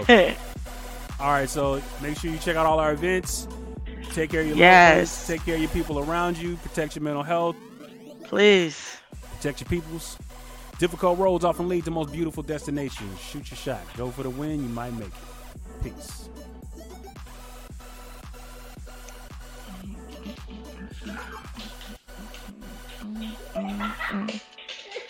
All right, so make sure you check out all our events. Take care of your Yes. take care of your people around you, protect your mental health, Please. protect your peoples. Difficult roads often lead to most beautiful destinations. Shoot your shot. Go for the win. You might make it. Peace. 嗯嗯。